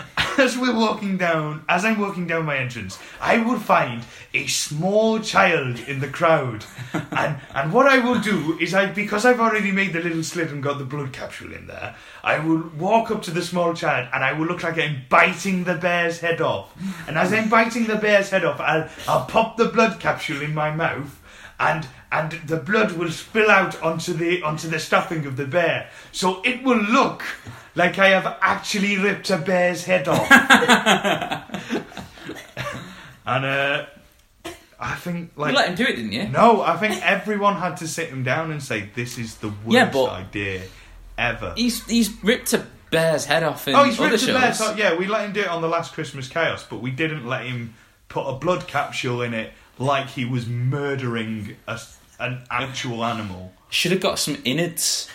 as we're walking down, as I'm walking down my entrance, I will find a small child in the crowd, and and what I will do is I because I've already made the little slit and got the blood capsule in there, I will walk up to the small child and I will look like I'm biting the bear's head off, and as I'm biting the bear's head off, I'll I'll pop the blood capsule in my mouth, and and the blood will spill out onto the onto the stuffing of the bear, so it will look like I have actually ripped a bear's head off. and uh, I think like you let him do it, didn't you? no, I think everyone had to sit him down and say this is the worst Yeah, but- idea ever. He's he's ripped a bear's head off in Oh, he's ripped a bear's head. Yeah, we let him do it on the last Christmas Chaos, but we didn't let him put a blood capsule in it like he was murdering a, an actual animal. Should have got some innards.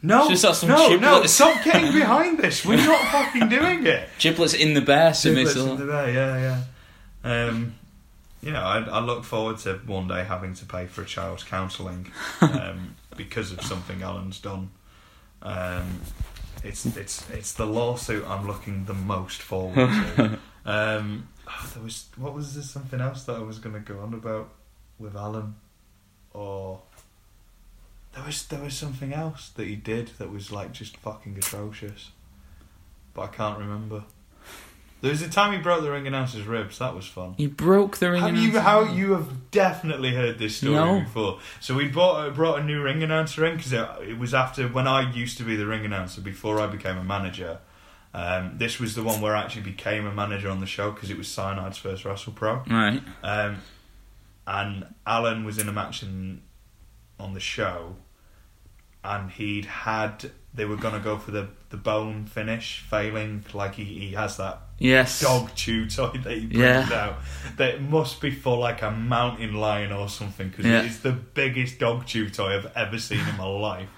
No, Just have some no, no! Stop getting behind this. We're not fucking doing it. Giblets in the bear, Giblets it's all- into there, yeah, yeah. Um, you know, I, I look forward to one day having to pay for a child's counselling um, because of something Alan's done. Um, it's it's it's the lawsuit I'm looking the most forward to. Um, oh, there was what was there something else that I was going to go on about with Alan, or there was there was something else that he did that was like just fucking atrocious, but I can't remember. There was a time he broke the ring announcer's ribs. That was fun. He broke the ring. Have you how you have definitely heard this story No. before? So we brought uh, brought a new ring announcer in because it, it was after when I used to be the ring announcer before I became a manager. Um, this was the one where I actually became a manager on the show because it was Cyanide's first Wrestle Pro. Right. Um, and Alan was in a match in, on the show, and he'd had they were gonna go for the the bone finish, failing like he, he has that Yes. dog chew toy that he brings Yeah. out that must be for like a mountain lion or something because Yeah. it is the biggest dog chew toy I've ever seen in my life.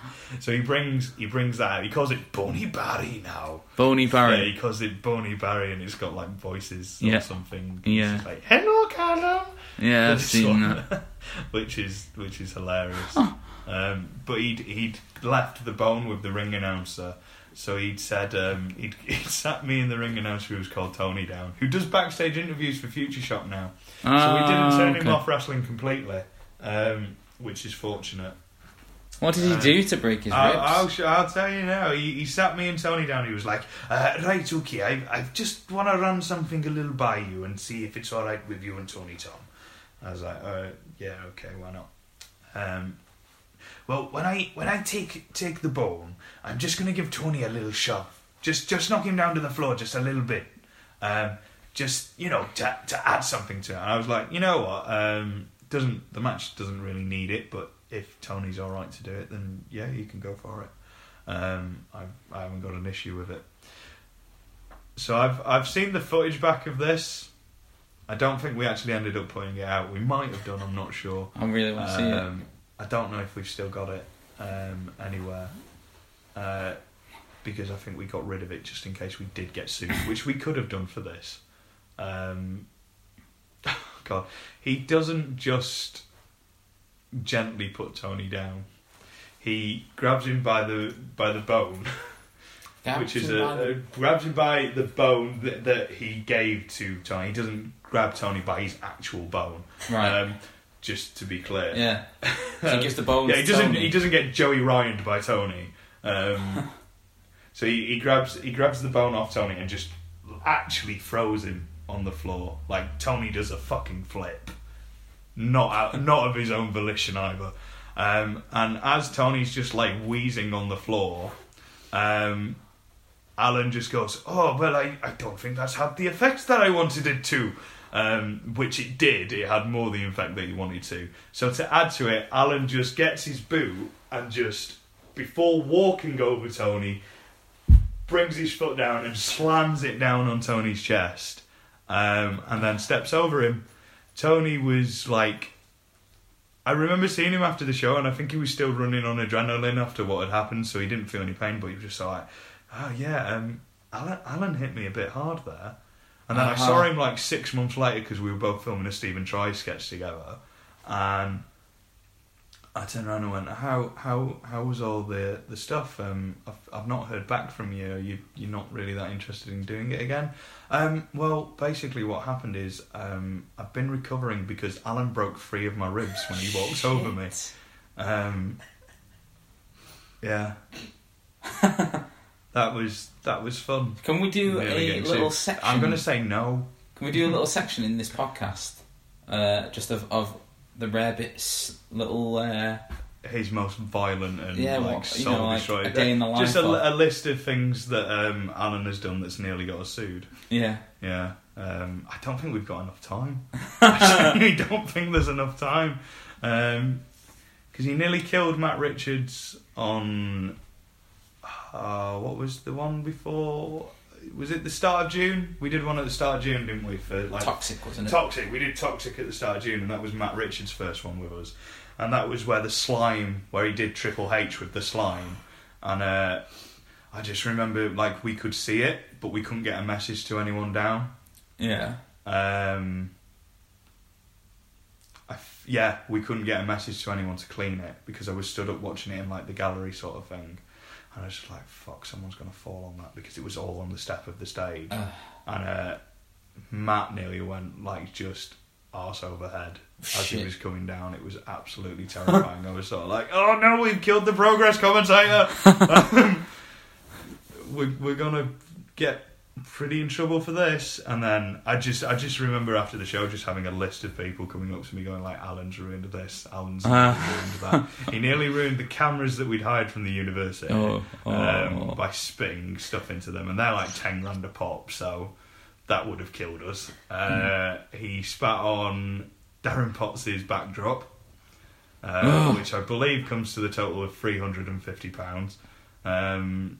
So he brings he brings that out. He calls it Boney Barry now. Yeah, Barry. he calls it Boney Barry and it's got like voices Yeah. or something. Yeah. It's like hello Callum. Yeah, I've seen one, that. which is which is hilarious. Um, but he'd he'd left the bone with the ring announcer, so he'd said um, he'd, he'd sat me and the ring announcer who was called Tony down, who does backstage interviews for Future Shock now. so we didn't turn him Ah, off wrestling completely, um, which is fortunate. What did he Uh, do to break his ribs? I'll, I'll, I'll tell you now. He, he sat me and Tony down. He was like, uh, "Right, okay. I, I just want to run something a little by you and see if it's all right with you and Tony Tom." I was like, uh, "Yeah, okay, why not?" Um, well, when I when I take take the bone, I'm just going to give Tony a little shove. Just just knock him down to the floor just a little bit. Um, just you know to to add something to it. And I was like, you know what? Um, doesn't the match doesn't really need it, but if Tony's all right to do it, then yeah, you can go for it. Um, I I haven't got an issue with it. So I've I've seen the footage back of this. I don't think we actually ended up putting it out. We might have done. I'm not sure. I really want to see it. I don't know if we've still got it um, anywhere uh, because I think we got rid of it just in case we did get sued, which we could have done for this. Um, God, he doesn't just gently put Tony down. He grabs him by the by the bone, which is a, a grabs him by the bone that, that he gave to Tony. He doesn't grab Tony by his actual bone. right. Um, just to be clear, yeah. So he gives the bones. yeah, he doesn't. Tony. He doesn't get Joey Ryan by Tony. Um, so he, he grabs he grabs the bone off Tony and just actually throws him on the floor. Like Tony does a fucking flip, not out, not of his own volition either. Um, and as Tony's just like wheezing on the floor, um, Alan just goes, "Oh well, I, I don't think that's had the effect that I wanted it to." Um, which it did. It had more the effect that he wanted to. So to add to it, Alan just gets his boot and just before walking over Tony, brings his foot down and slams it down on Tony's chest, um, and then steps over him. Tony was like, I remember seeing him after the show, and I think he was still running on adrenaline after what had happened, so he didn't feel any pain, but he was just like, oh yeah, um, Alan, Alan hit me a bit hard there. And then I Uh-huh. saw him like six months later because we were both filming a Stephen Try sketch together, and I turned around and went, "How how how was all the the stuff? Um, I've I've not heard back from you. You you're not really that interested in doing it again." Um, well, basically, what happened is um, I've been recovering because Alan broke three of my ribs when he walked over me. Um, yeah, that was that was fun. Can we do Nearly a getting little section? I'm going to say no. Can we do a little section in this podcast, uh, just of of the rabbits little? Uh, His most violent and Yeah, like what- you soul know, like destroying. a day in the life Just a, of- a list of things that um, Alan has done that's nearly got us sued. yeah. Yeah, um, I don't think we've got enough time. I really don't think there's enough time because he nearly killed Matt Richards on uh, what was the one before? Was it the start of June? We did one at the start of June, didn't we? For like Toxic, wasn't it? Toxic. We did Toxic at the start of June, and that was Matt Richards' first one with us. And that was where the slime, where he did Triple H with the slime. And uh, I just remember, like, we could see it, but we couldn't get a message to anyone down. Yeah. Um, I f- yeah, we couldn't get a message to anyone to clean it because I was stood up watching it in, like, the gallery sort of thing. And I was just like, fuck, someone's going to fall on that because it was all on the step of the stage. Ugh. And uh, Matt nearly went like just arse over head as he was coming down. It was absolutely terrifying. I was sort of like, "Oh no, we've killed the progress commentator. Um, we're we're gonna get pretty in trouble for this." And then I just I just remember after the show just having a list of people coming up to me going like, "Alan's ruined this. Alan's Ah. ruined that." he nearly ruined the cameras that we'd hired from the university Oh, oh. um, by spitting stuff into them, and they're like ten grand a pop, so that would have killed us. Uh, he spat on Darren Potts' backdrop, uh, Oh. which I believe comes to the total of three hundred and fifty pounds. Um,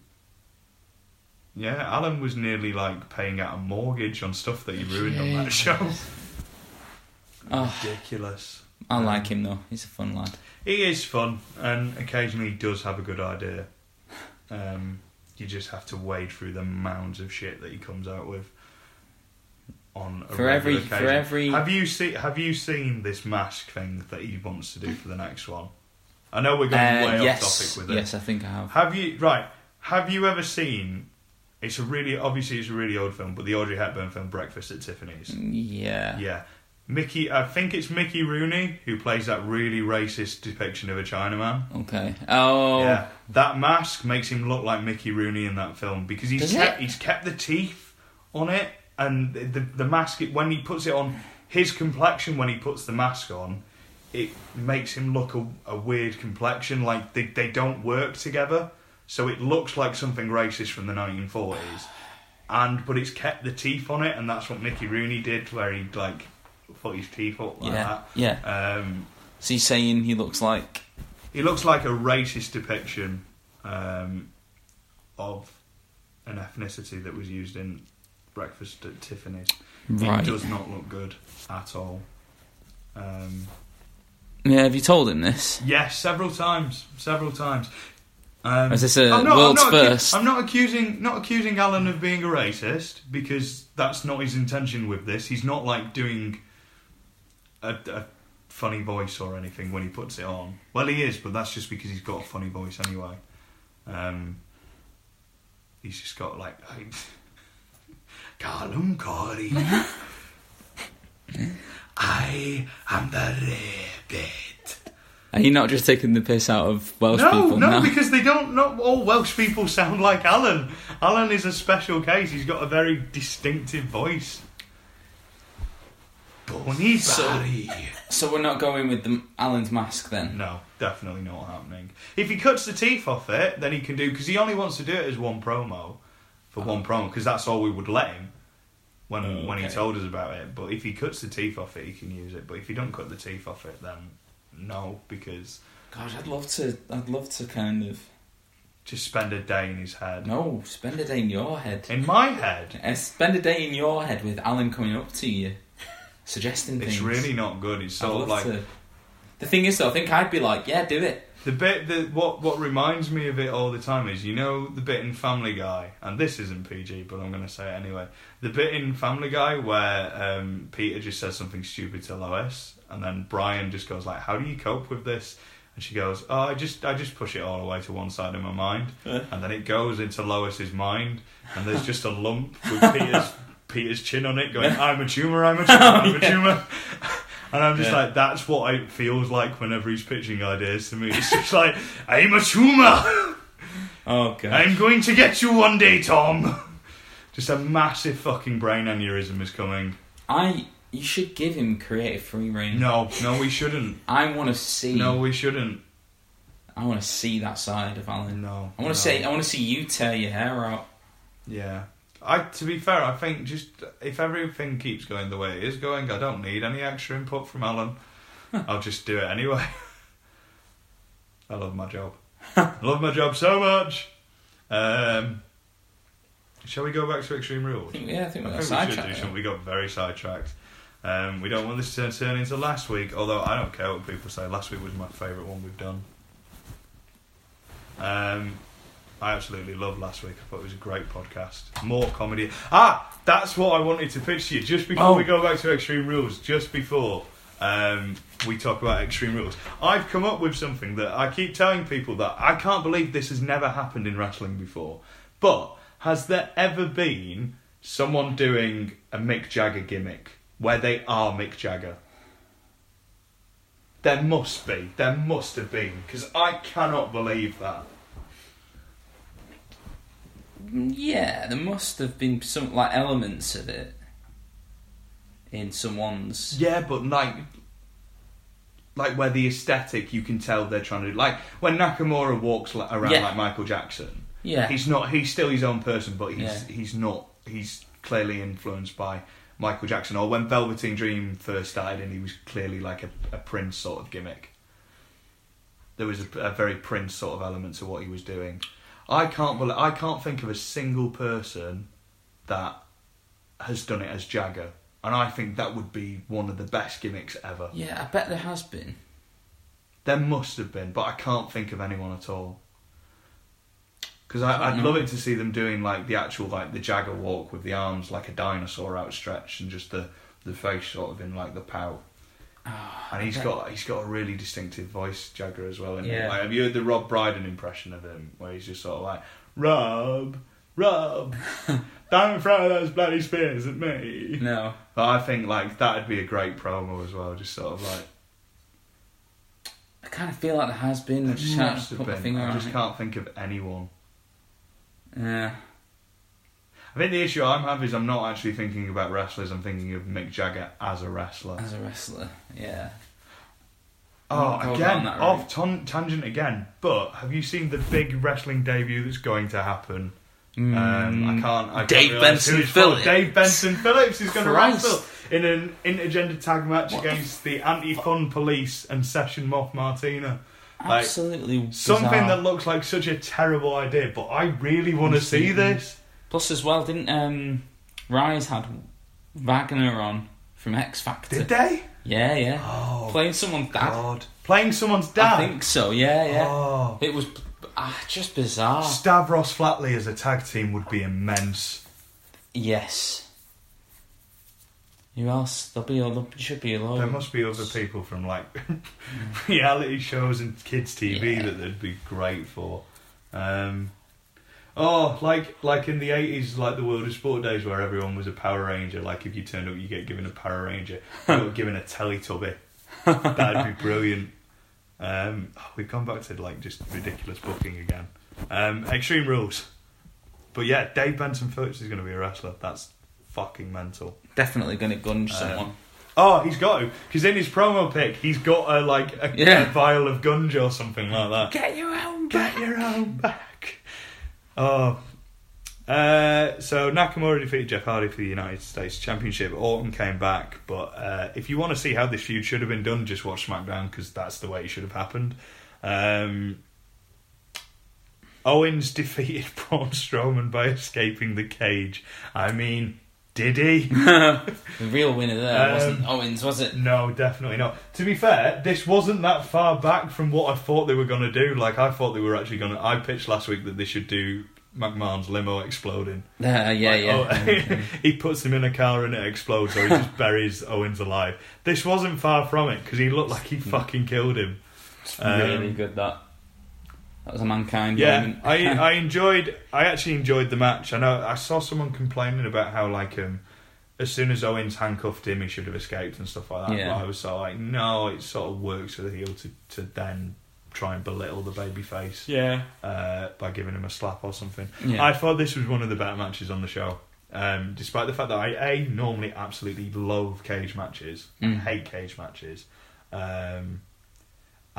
yeah, Alan was nearly like paying out a mortgage on stuff that he ruined on that show. Oh, Ridiculous. I like him though. He's a fun lad. He is fun, and occasionally he does have a good idea. Um, you just have to wade through the mounds of shit that he comes out with. On a For regular every- occasion. for every- have you seen have you seen this mask thing that he wants to do for the next one? I know we're going Uh, way yes, off topic with it. yes, I think I have. Have you right? Have you ever seen? It's a really obviously it's a really old film, but the Audrey Hepburn film Breakfast at Tiffany's. Yeah. Yeah. Mickey, I think it's Mickey Rooney who plays that really racist depiction of a Chinaman. Okay. Oh. Yeah, that mask makes him look like Mickey Rooney in that film because he's Does kept it? he's kept the teeth on it, and the the mask when he puts it on his complexion when he puts the mask on, it makes him look a, a weird complexion like they they don't work together, so it looks like something racist from the 1940s, and but it's kept the teeth on it, and that's what Mickey Rooney did where he like put his teeth up like Yeah. Yeah. Um, So he's saying he looks like. he looks like a racist depiction um, of an ethnicity that was used in Breakfast at Tiffany's. Right. It does not look good at all. Um, Yeah. Have you told him this? yes, several times, several times. Um, Is this a I'm not- I'm not first? I'm not accusing not accusing Alan of being a racist because that's not his intention with this. He's not like doing a, a funny voice or anything when he puts it on. Well, he is, but that's just because he's got a funny voice anyway. Um, he's just got like, Callum Corey. I am the rabbit. Are you not just taking the piss out of Welsh no, people no, now? because they don't. Not all Welsh people sound like Alan. Alan is a special case. He's got a very distinctive voice. Bonnie So- Barry. So we're not going with the Alan's mask then. No, definitely not happening. If he cuts the teeth off it, then he can do because he only wants to do it as one promo for one promo because that's all we would let him when Oh, when he told us about it. But if he cuts the teeth off it, he can use it. But if he don't cut the teeth off it, then no, because God, I'd love to. I'd love to kind of. just spend a day in his head. No, spend a day in your head. In my head, Uh, spend a day in your head with Alan coming up to you, suggesting things. it's really not good. It's I'd love of like to. The thing is, though, I think I'd be like, yeah, do it. The bit that what what reminds me of it all the time is you know the bit in Family Guy, and this isn't PG, but I'm going to say it anyway. The bit in Family Guy where um, Peter just says something stupid to Lois, and then Brian just goes like, "How do you cope with this?" And she goes, "Oh, I just I just push it all away to one side of my mind," and then it goes into Lois's mind, and there's just a lump with Peter's Peter's chin on it, going, "I'm a tumor, I'm a tumor, I'm a oh, tumor." And I'm just Yeah. like, that's what it feels like whenever he's pitching ideas to me. It's just like, I'm a tumor. Oh god. I'm going to get you one day, Tom. Just a massive fucking brain aneurysm is coming. I. You should give him creative free reign. No, no, we shouldn't. I want to see. No, we shouldn't. I want to see that side of Alan. No. I want no. to say. I want to see you tear your hair out. Yeah. I, to be fair, I think just if everything keeps going the way it is going, I don't need any extra input from Alan. I'll just do it anyway. I love my job. I love my job so much. Um, shall we go back to Extreme Rules? yeah, I think I think we should do something. We got very sidetracked. Um, we don't want this to turn into last week, although I don't care what people say. Last week was my favourite one we've done. Um, I absolutely loved last week. I thought it was a great podcast. More comedy. Ah, that's what I wanted to pitch to you. Just before Oh. we go back to Extreme Rules, just before um, we talk about Extreme Rules, I've come up with something that I keep telling people that I can't believe this has never happened in wrestling before. But has there ever been someone doing a Mick Jagger gimmick where they are Mick Jagger? There must be. There must have been. Because I cannot believe that. Yeah, there must have been some like elements of it in someone's. Yeah, but like, like where the aesthetic, you can tell they're trying to do. like when Nakamura walks li- around Yeah. like Michael Jackson. Yeah, He's not. He's still his own person, but he's Yeah. he's not. He's clearly influenced by Michael Jackson, or when Velveteen Dream first started, and he was clearly like a, a Prince sort of gimmick. There was a, a very Prince sort of element to what he was doing. I can't believe, I can't think of a single person that has done it as Jagger, and I think that would be one of the best gimmicks ever. Yeah, I bet there has been. There must have been, but I can't think of anyone at all. Because I'd Mm. love it to see them doing like the actual like the Jagger walk with the arms like a dinosaur outstretched and just the the face sort of in like the pout. and he's bet- got he's got a really distinctive voice, Jagger as well. And Yeah. like, have you heard the Rob Brydon impression of him, where he's just sort of like Rob, Rob, don't throw those bloody spears at me. No. But I think like that'd be a great promo as well, just sort of like. I kind of feel like there has been. I just Must can't have been. I just can't think of anyone. Yeah. I think the issue I'm having is I'm not actually thinking about wrestlers. I'm thinking of Mick Jagger as a wrestler. As a wrestler, yeah. oh, again, off ton- tangent again. But have you seen the big wrestling debut that's going to happen? Um, I can't. I Mm. Dave can't Benson. Phillips. Dave Benson Phillips is going to wrestle in an intergender tag match What the against the Anti-Fun Police and Session Moth Martina. Like, Absolutely Something bizarre. that looks like such a terrible idea, but I really want to see this. Plus, as well, didn't um, Rise had Wagner on from X Factor? Did they? Yeah, yeah. Oh, Playing someone's dad. God. Playing someone's dad. I think so. Yeah, yeah. Oh. It was ah, just bizarre. Stavros Flatley as a tag team would be immense. Yes. Who else? There'll be a there should be a. There must be other people from like reality shows and kids TV Yeah. that they'd be great for. Um, oh, like like in the eighties, like the World of Sport days, where everyone was a Power Ranger. Like if you turned up, you get given a Power Ranger. You got given a Teletubby. That'd be brilliant. Um, oh, we've gone back to like just ridiculous booking again. Um, Extreme Rules. But yeah, Dave Benson Phillips is going to be a wrestler. That's fucking mental. Definitely going to gunge Um, someone. Oh, he's got to because in his promo pic, he's got a like a, Yeah. a vial of gunge or something like that. Get your own Get your own back. Oh. Uh, so Nakamura defeated Jeff Hardy for the United States Championship. Orton came back, but uh, if you want to see how this feud should have been done, just watch SmackDown because that's the way it should have happened. Um, Owens defeated Braun Strowman by escaping the cage. I mean, did he? The real winner there Um, wasn't Owens, was it? No, definitely not. To be fair, this wasn't that far back from what I thought they were going to do. Like, I thought they were actually going to. I pitched last week that they should do McMahon's limo exploding. Uh, yeah, Like, yeah. oh, he puts him in a car and it explodes, or he just buries Owens alive. This wasn't far from it because he looked like he fucking killed him. It's um, really good that. That was a mankind Yeah, moment. I I enjoyed. I actually enjoyed the match. I know I saw someone complaining about how like um, as soon as Owens handcuffed him, he should have escaped and stuff like that. Yeah. But I was sort of like, no, it sort of works for the heel to to then try and belittle the baby face yeah. uh, by giving him a slap or something. Yeah. I thought this was one of the better matches on the show. Um, despite the fact that I a normally absolutely love cage matches, Mm. Hate cage matches, um,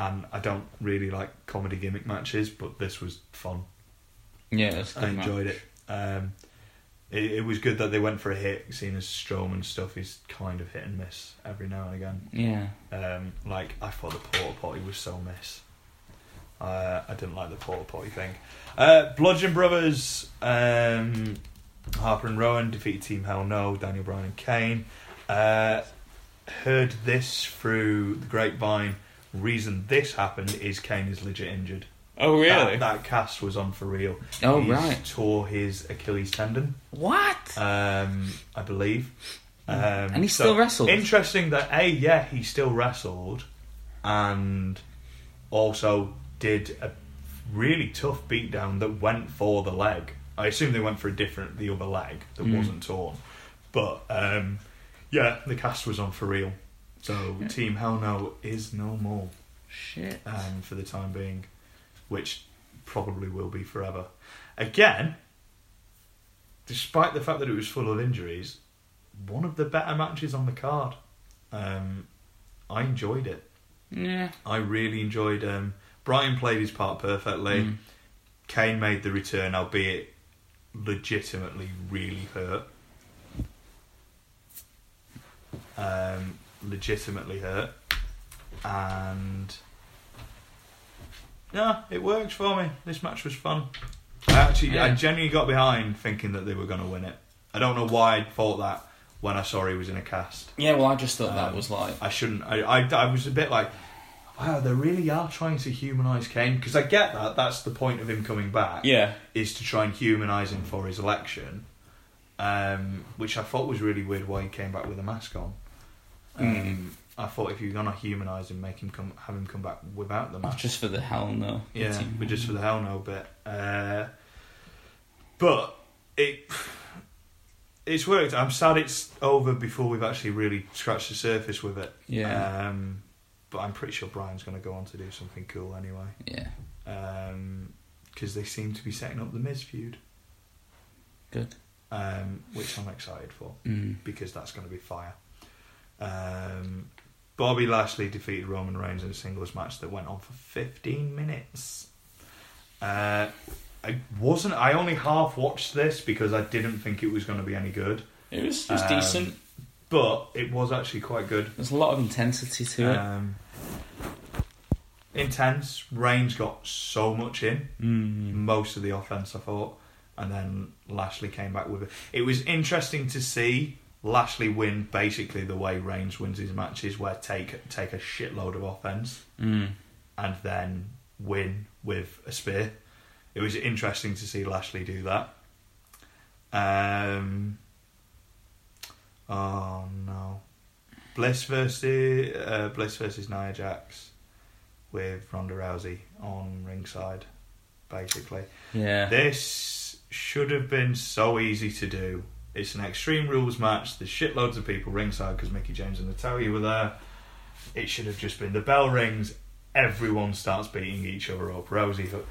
and I don't really like comedy gimmick matches, but this was fun. yeah, it was a I enjoyed match. it. Um, it. It was good that they went for a hit, seeing as Strowman stuff is kind of hit and miss every now and again. Yeah. Um, like I thought the porta potty was so miss. Uh, I didn't like the porta potty thing. Uh, Bludgeon Brothers, um, Harper and Rowan defeated Team Hell No, Daniel Bryan and Kane. Uh, heard this through the grapevine. Reason this happened is Kane is legit injured. Oh, That, that cast was on for real. Oh, He's right. Tore his Achilles tendon, What? um, I believe. Um, And he so still wrestled? Interesting that a yeah he still wrestled, and also did a really tough beatdown that went for the leg. I assume they went for a different the other leg that Mm. wasn't torn, but um, yeah the cast was on for real. So Yeah. Team Hell No is no more Shit. um, for the time being, which probably will be forever. Again, despite the fact that it was full of injuries, one of the better matches on the card. Um, I enjoyed it. Yeah. I really enjoyed. Um, Bryan played his part perfectly. Mm. Kane made the return, albeit legitimately really hurt. um, legitimately hurt, and yeah, it worked for me. This match was fun. I actually, I genuinely got behind thinking that they were going to win it. I don't know why I thought that when I saw he was in a cast. Yeah, well, I just thought that Um, was like. I shouldn't. I, I, I was a bit like, wow, they really are trying to humanise Kane because I get that. That's the point of him coming back. Yeah. is to try and humanise him for his election, um, which I thought was really weird. Why he came back with a mask on. Um, Mm. I thought if you're gonna humanise him, make him come, have him come back without the Oh, mask. just for the hell no. Yeah, but just for the hell no bit. Uh, but it it's worked. I'm sad it's over before we've actually really scratched the surface with it. Yeah. Um, but I'm pretty sure Bryan's going to go on to do something cool anyway. yeah. Because they seem to be setting up the Miz feud, Good. um, which I'm excited for Mm. because that's going to be fire. Um, Bobby Lashley defeated Roman Reigns in a singles match that went on for 15 minutes. Uh, I wasn't. I only half watched this because I didn't think it was going to be any good, It was, it was Um, decent. but it was actually quite good. There's a lot of intensity to it. Um, intense. Reigns got so much in. Mm. most of the offense, I thought, and then Lashley came back with it. It was interesting to see Lashley win basically the way Reigns wins his matches, where take take a shitload of offense Mm. and then win with a spear. It was interesting to see Lashley do that. Um, oh no, Bliss versus uh, Bliss versus Nia Jax with Ronda Rousey on ringside, basically. Yeah. This should have been so easy to do. It's an Extreme Rules match. There's shitloads of people ringside because Mickie James and Natalya were there. It should have just been the bell rings. Everyone starts beating each other up. Rousey hook,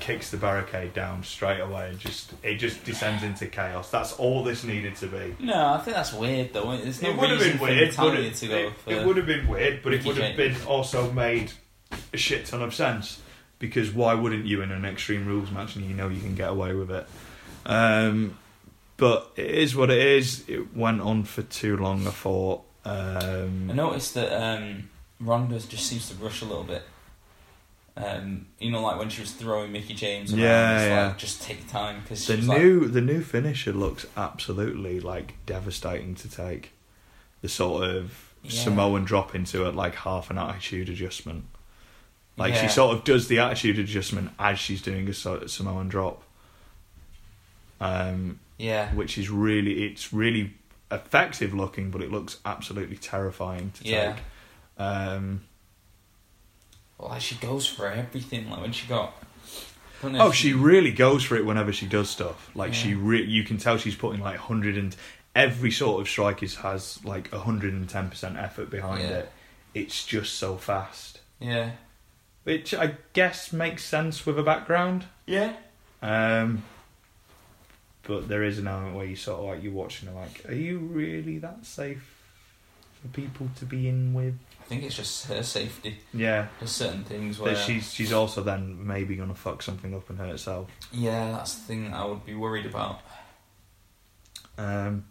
kicks the barricade down straight away, and just it just descends into chaos. That's all this needed to be. No, I think that's weird though. There's no it would have been weird, but it, it, it would have been weird, but Mickey it would have been also made a shit ton of sense because why wouldn't you in an Extreme Rules match and you know you can get away with it? Um, but it is what it is. It went on for too long. I thought. Um, I noticed that um, Ronda just seems to rush a little bit. Um, you know, like when she was throwing Mickie James around, Yeah, it's yeah. like just take time because the new the new finisher looks absolutely like devastating to take. The sort of Yeah. Samoan drop into it like half an attitude adjustment. Like she sort of does the attitude adjustment as she's doing a Samoan drop. Um, yeah, which is really it's really effective looking, but it looks absolutely terrifying to Yeah. take. Um, well, like she goes for everything. Like when she got. I don't know oh, she really goes for it whenever she does stuff. Like she, Yeah. re- you can tell she's putting like hundred and every sort of strike is has like hundred and ten percent effort behind Yeah. it. It's just so fast, Yeah. which I guess makes sense with a background. Yeah. Um, but there is an element where you sort of like you're watching it like, are you really that safe for people to be in with? I think it's just her safety. Yeah, There's certain things where. that she's she's also then maybe gonna fuck something up and hurt herself. Yeah, that's the thing that I would be worried about. Um,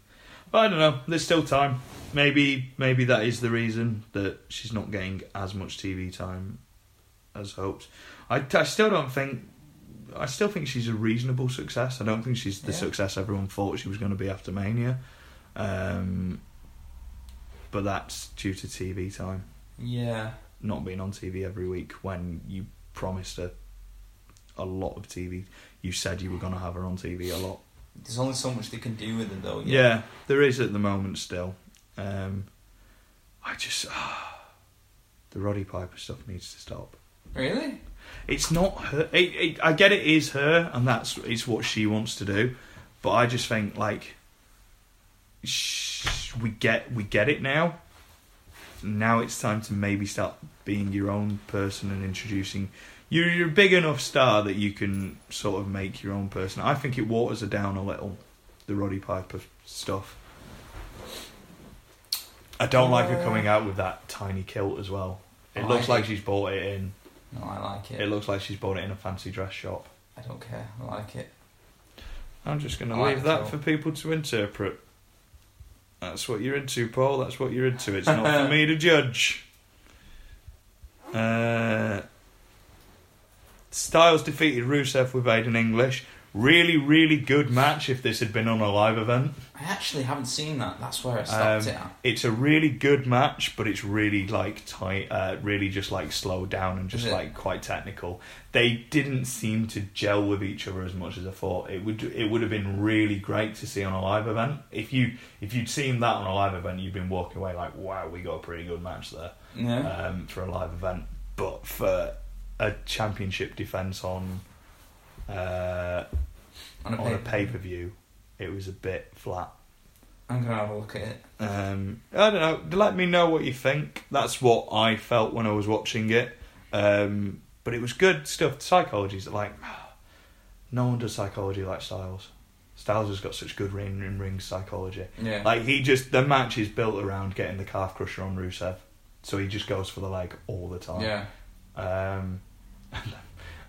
but I don't know. There's still time. Maybe maybe that is the reason that she's not getting as much TV time as hoped. I, I still don't think. I still think she's a reasonable success. I don't think she's the Yeah. success everyone thought she was going to be after Mania. Um, but that's due to TV time, Yeah. not being on TV every week when you promised her a lot of TV. You said you were going to have her on TV a lot. There's only so much they can do with it though. Yeah, there is at the moment still. Um, I just the Roddy Piper stuff needs to stop. Really? It's not her. It, it, I get it is her, and that's it's what she wants to do. But I just think like sh- we get we get it now. Now it's time to maybe start being your own person and introducing. You're, you're a big enough star that you can sort of make your own person. I think it waters her down a little, the Roddy Piper stuff. I don't like her coming out with that tiny kilt as well. It looks like she's bought it in. No, I like it. It looks like she's bought it in a fancy dress shop. I don't care. I like it. I'm just going to I like leave that for people to interpret. That's what you're into, Paul. That's what you're into. It's not for me to judge. Uh, Styles defeated Rusev with Aiden English. Really, really good match if this had been on a live event. I actually haven't seen that. That's where I stopped Um, it at. It's a really good match, but it's really like tight, uh, really just like slowed down and just like quite technical. They didn't seem to gel with each other as much as I thought. It would it would have been really great to see on a live event. If you if you'd seen that on a live event, you'd been walking away like, wow, we got a pretty good match there Yeah. um, for a live event. But for a championship defense on uh, on a on a pay per view, it was a bit flat. I'm gonna have a look at it. Um, I don't know. Let me know what you think. That's what I felt when I was watching it. Um, but it was good stuff. Psychology's like no one does psychology like Styles. Styles has got such good ring in ring psychology. Yeah. Like he just the match is built around getting the calf crusher on Rusev, so he just goes for the leg all the time. yeah. Um,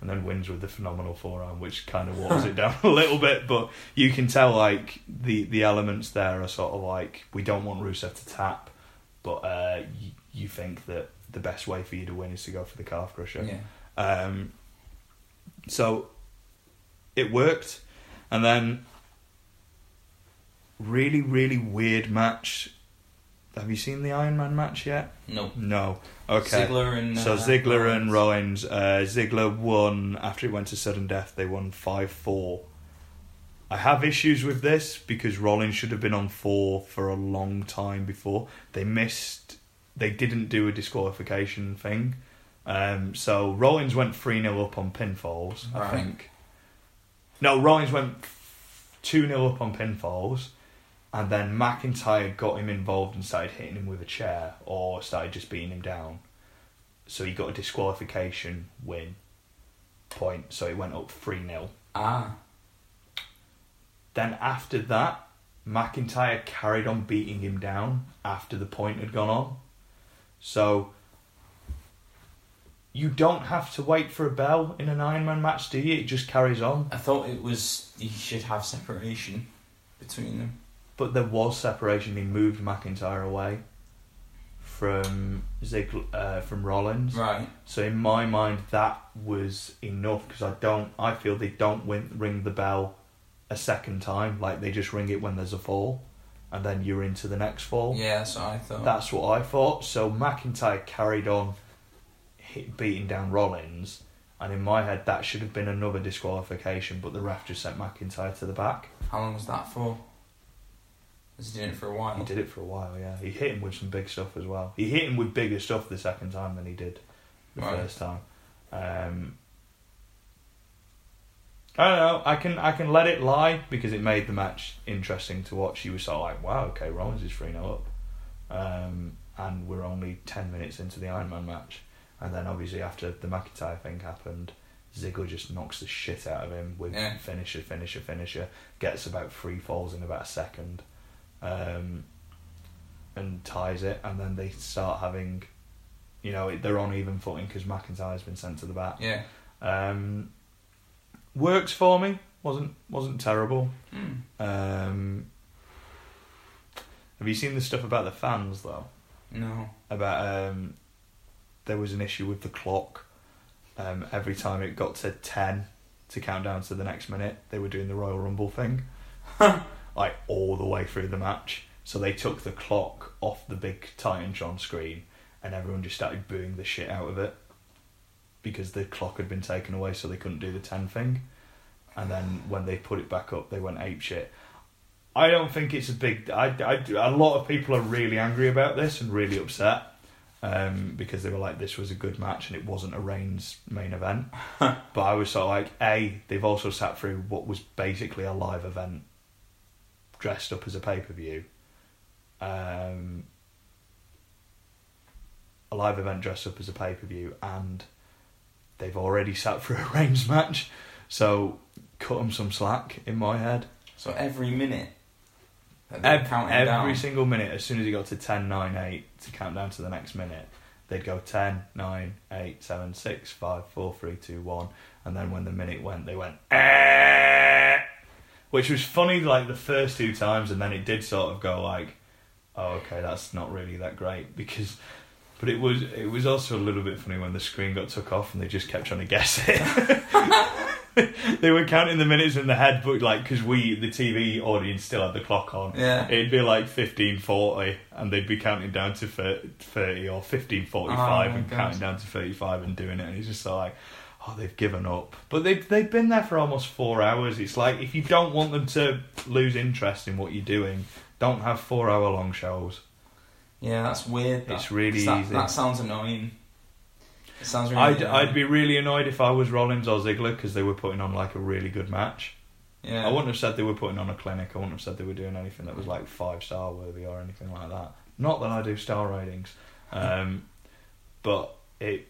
and then wins with the phenomenal forearm, which kind of waters it down a little bit. But you can tell like the the elements there are sort of like we don't want Rusev to tap, but uh, you, you think that the best way for you to win is to go for the calf crusher. Yeah. Um, so it worked, and then really really weird match. Have you seen the Iron Man match yet? No. No. Okay. Ziggler and So uh, Ziggler and Rollins. Rollins. Uh, Ziggler won after he went to sudden death. They won five four. I have issues with this because Rollins should have been on four for a long time before. They missed. They didn't do a disqualification thing. Um, so Rollins went three 0 up on pinfalls. I think. No, Rollins went two 0 up on pinfalls. And then McIntyre got him involved and started hitting him with a chair or started just beating him down. So he got a disqualification win point. So it went up 3 0. Ah. Then after that, McIntyre carried on beating him down after the point had gone on. So you don't have to wait for a bell in an Iron Man match, do you? It just carries on. I thought it was you should have separation between them. But there was separation. He moved McIntyre away from Ziggler, uh, from Rollins. Right. So in my mind, that was enough because I don't. I feel they don't win, ring the bell a second time. Like they just ring it when there's a fall, and then you're into the next fall. Yeah, that's what I thought. That's what I thought. So McIntyre carried on hit, beating down Rollins, and in my head that should have been another disqualification. But the ref just sent McIntyre to the back. How long was that for? Was he doing it for a while? He did it for a while. Yeah, he hit him with some big stuff as well. He hit him with bigger stuff the second time than he did the Right. first time. Um, I don't know. I can I can let it lie because it made the match interesting to watch. You were sort of like, wow, okay, Rollins is three 0 up, um, and we're only ten minutes into the Iron Man match, and then obviously after the McIntyre thing happened, Ziggler just knocks the shit out of him with Yeah. finisher, finisher, finisher. Gets about three falls in about a second, um, and ties it, and then they start having, you know, they're on even footing because McIntyre's been sent to the back. Yeah. Um, works for me. wasn't wasn't terrible. Mm. Um, have you seen the stuff about the fans though? No. About um, there was an issue with the clock. Um, every time it got to ten to count down to the next minute, they were doing the Royal Rumble thing, like all the way through the match. So they took the clock off the big Titantron screen, and everyone just started booing the shit out of it because the clock had been taken away, so they couldn't do the ten thing. And then when they put it back up, they went ape shit. I don't think it's a big. I, I, a lot of people are really angry about this and really upset um, because they were like, this was a good match and it wasn't a Reigns main event. but I was sort of like, A, they've also sat through what was basically a live event dressed up as a pay per view. Um, a live event dressed up as a pay per view, and they've already sat through a Reigns match. So cut them some slack in my head. So every minute counting every down. single minute, as soon as he got to 10, 9, 8 to count down to the next minute, they'd go 10, 9, 8, 7, 6, 5, 4, 3, 2, 1. And then when the minute went, they went, eh, which was funny like the first two times, and then it did sort of go like, oh, okay, that's not really that great because. But it was it was also a little bit funny when the screen got took off and they just kept trying to guess it. they were counting the minutes in the head, but like because we the TV audience still had the clock on. Yeah. It'd be like fifteen forty, and they'd be counting down to thirty or fifteen forty five, Oh and God. counting down to thirty five and doing it. And it's just like, oh, they've given up. But they've, they've been there for almost four hours. It's like if you don't want them to lose interest in what you're doing, don't have four hour long shows. Yeah, that's weird. It's that- really that, easy. That sounds annoying. It sounds really. I'd annoying. I'd be really annoyed if I was Rollins or Ziggler because they were putting on like a really good match. Yeah. I wouldn't have said they were putting on a clinic. I wouldn't have said they were doing anything that was like five star worthy or anything like that. Not that I do star ratings, um, but it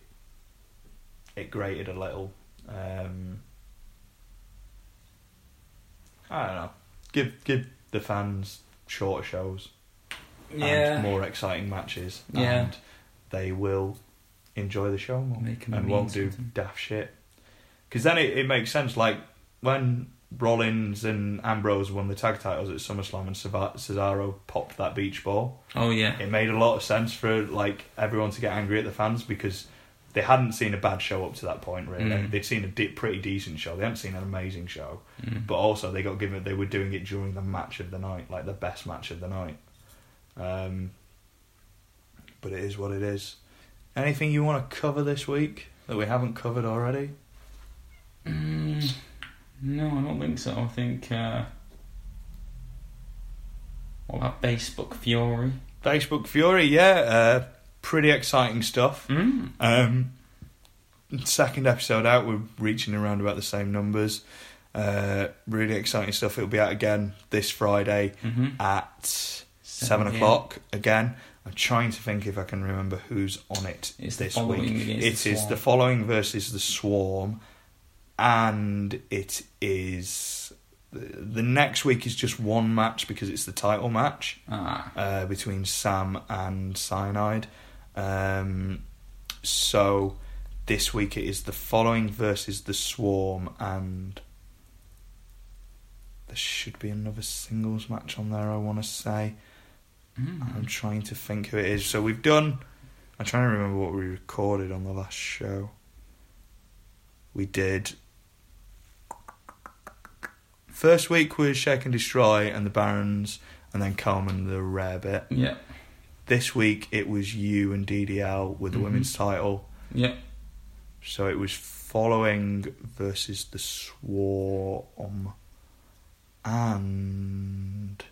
it grated a little. Um, I don't know. Give give the fans shorter shows Yeah. and more exciting matches, Yeah. and they will enjoy the show more and won't do something. daft shit. Because then it, it makes sense. Like when Rollins and Ambrose won the tag titles at SummerSlam and Cesaro popped that beach ball, Oh yeah. it made a lot of sense for like everyone to get angry at the fans because they hadn't seen a bad show up to that point. Really, Mm. they'd seen a di- pretty decent show. They hadn't seen an amazing show, Mm. but also they got given they were doing it during the match of the night, like the best match of the night. Um, but it is what it is. Anything you want to cover this week that we haven't covered already? Mm, no, I don't think so. I think. Uh, what about Facebook Fury? Facebook Fury, yeah, uh, pretty exciting stuff. Mm. Um, second episode out, we're reaching around about the same numbers. Uh, really exciting stuff. It'll be out again this Friday Mm-hmm. at seven o'clock again. I'm trying to think if I can remember who's on it It's this week. It the is the following versus the Swarm, and it is the next week is just one match because it's the title match Ah. uh, between Sam and Cyanide. Um, so this week it is the following versus the Swarm, and there should be another singles match on there. I want to say. Mm. I'm trying to think who it is. So we've done. I'm trying to remember what we recorded on the last show. We did. First week was Shake and Destroy and the Barons, and then Coleman the rare bit. Yeah. This week it was you and DDL with the Mhm. women's title. Yeah. So it was following versus the Swarm and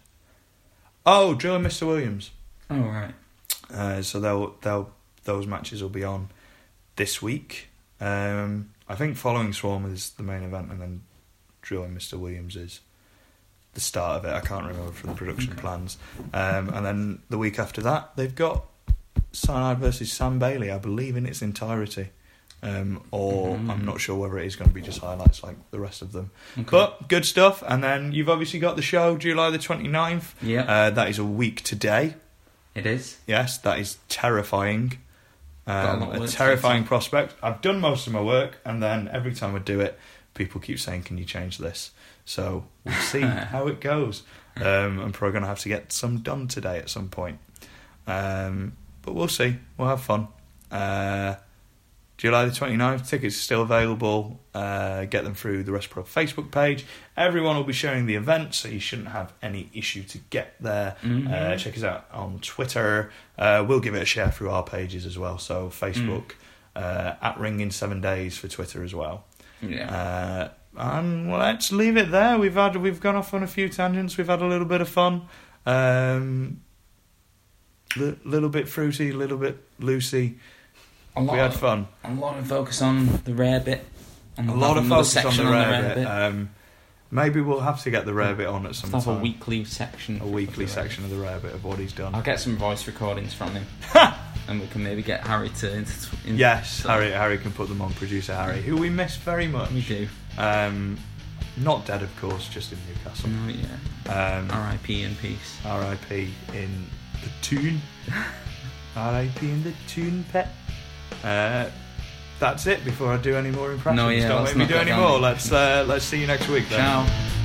oh, Joe and Mr. Williams. Oh right. Uh, so they'll they'll those matches will be on this week. Um, I think following Swarm is the main event, and then Drill and Mr. Williams is the start of it. I can't remember from the production plans. Um, and then the week after that, they've got Cyanide versus Sam Bailey, I believe, in its entirety. Um, or Mhm. I'm not sure whether it is going to be just highlights like the rest of them. Okay. But good stuff. And then you've obviously got the show July the 29th. yeah, Uh, that is a week today. it is. Yes, that is terrifying. A Um, of a terrifying prospect. I've done most of my work, and then every time I do it, people keep saying, "Can you change this?" So we'll see how it goes. Um, I'm probably going to have to get some done today at some point, um, but we'll see. We'll have fun. Uh, July the 29th, tickets are still available. Uh, get them through the Rest Pro Facebook page. Everyone will be sharing the event, so you shouldn't have any issue to get there. Mhm. Uh, check us out on Twitter. Uh, we'll give it a share through our pages as well. So Facebook uh, at Ring in Seven Days for Twitter as well. Yeah. And let's leave it there. We've had we've gone off on a few tangents. We've had a little bit of fun. Um, li- little bit fruity, a little bit loosey. We had of, fun. a lot of focus on the rare bit. A lot of focus on section the rare bit. Um, maybe we'll have to get the rare bit on at some Let's have a weekly section. a weekly section of the rare bit of what he's done. I'll get some voice recordings from him, and we can maybe get Harry to. Into, in, Yes, Harry. Harry can put them on. Producer Harry, who we miss very much. we do. Um, not dead, of course, just in Newcastle. Oh yeah. Um, R.I.P. in peace. R.I.P. in the tune. R.I.P. in the tune, pet. Uh, that's it. Before I do any more impressions, No, yeah, don't make me do any more. Let's uh, let's see you next week. Then. Ciao.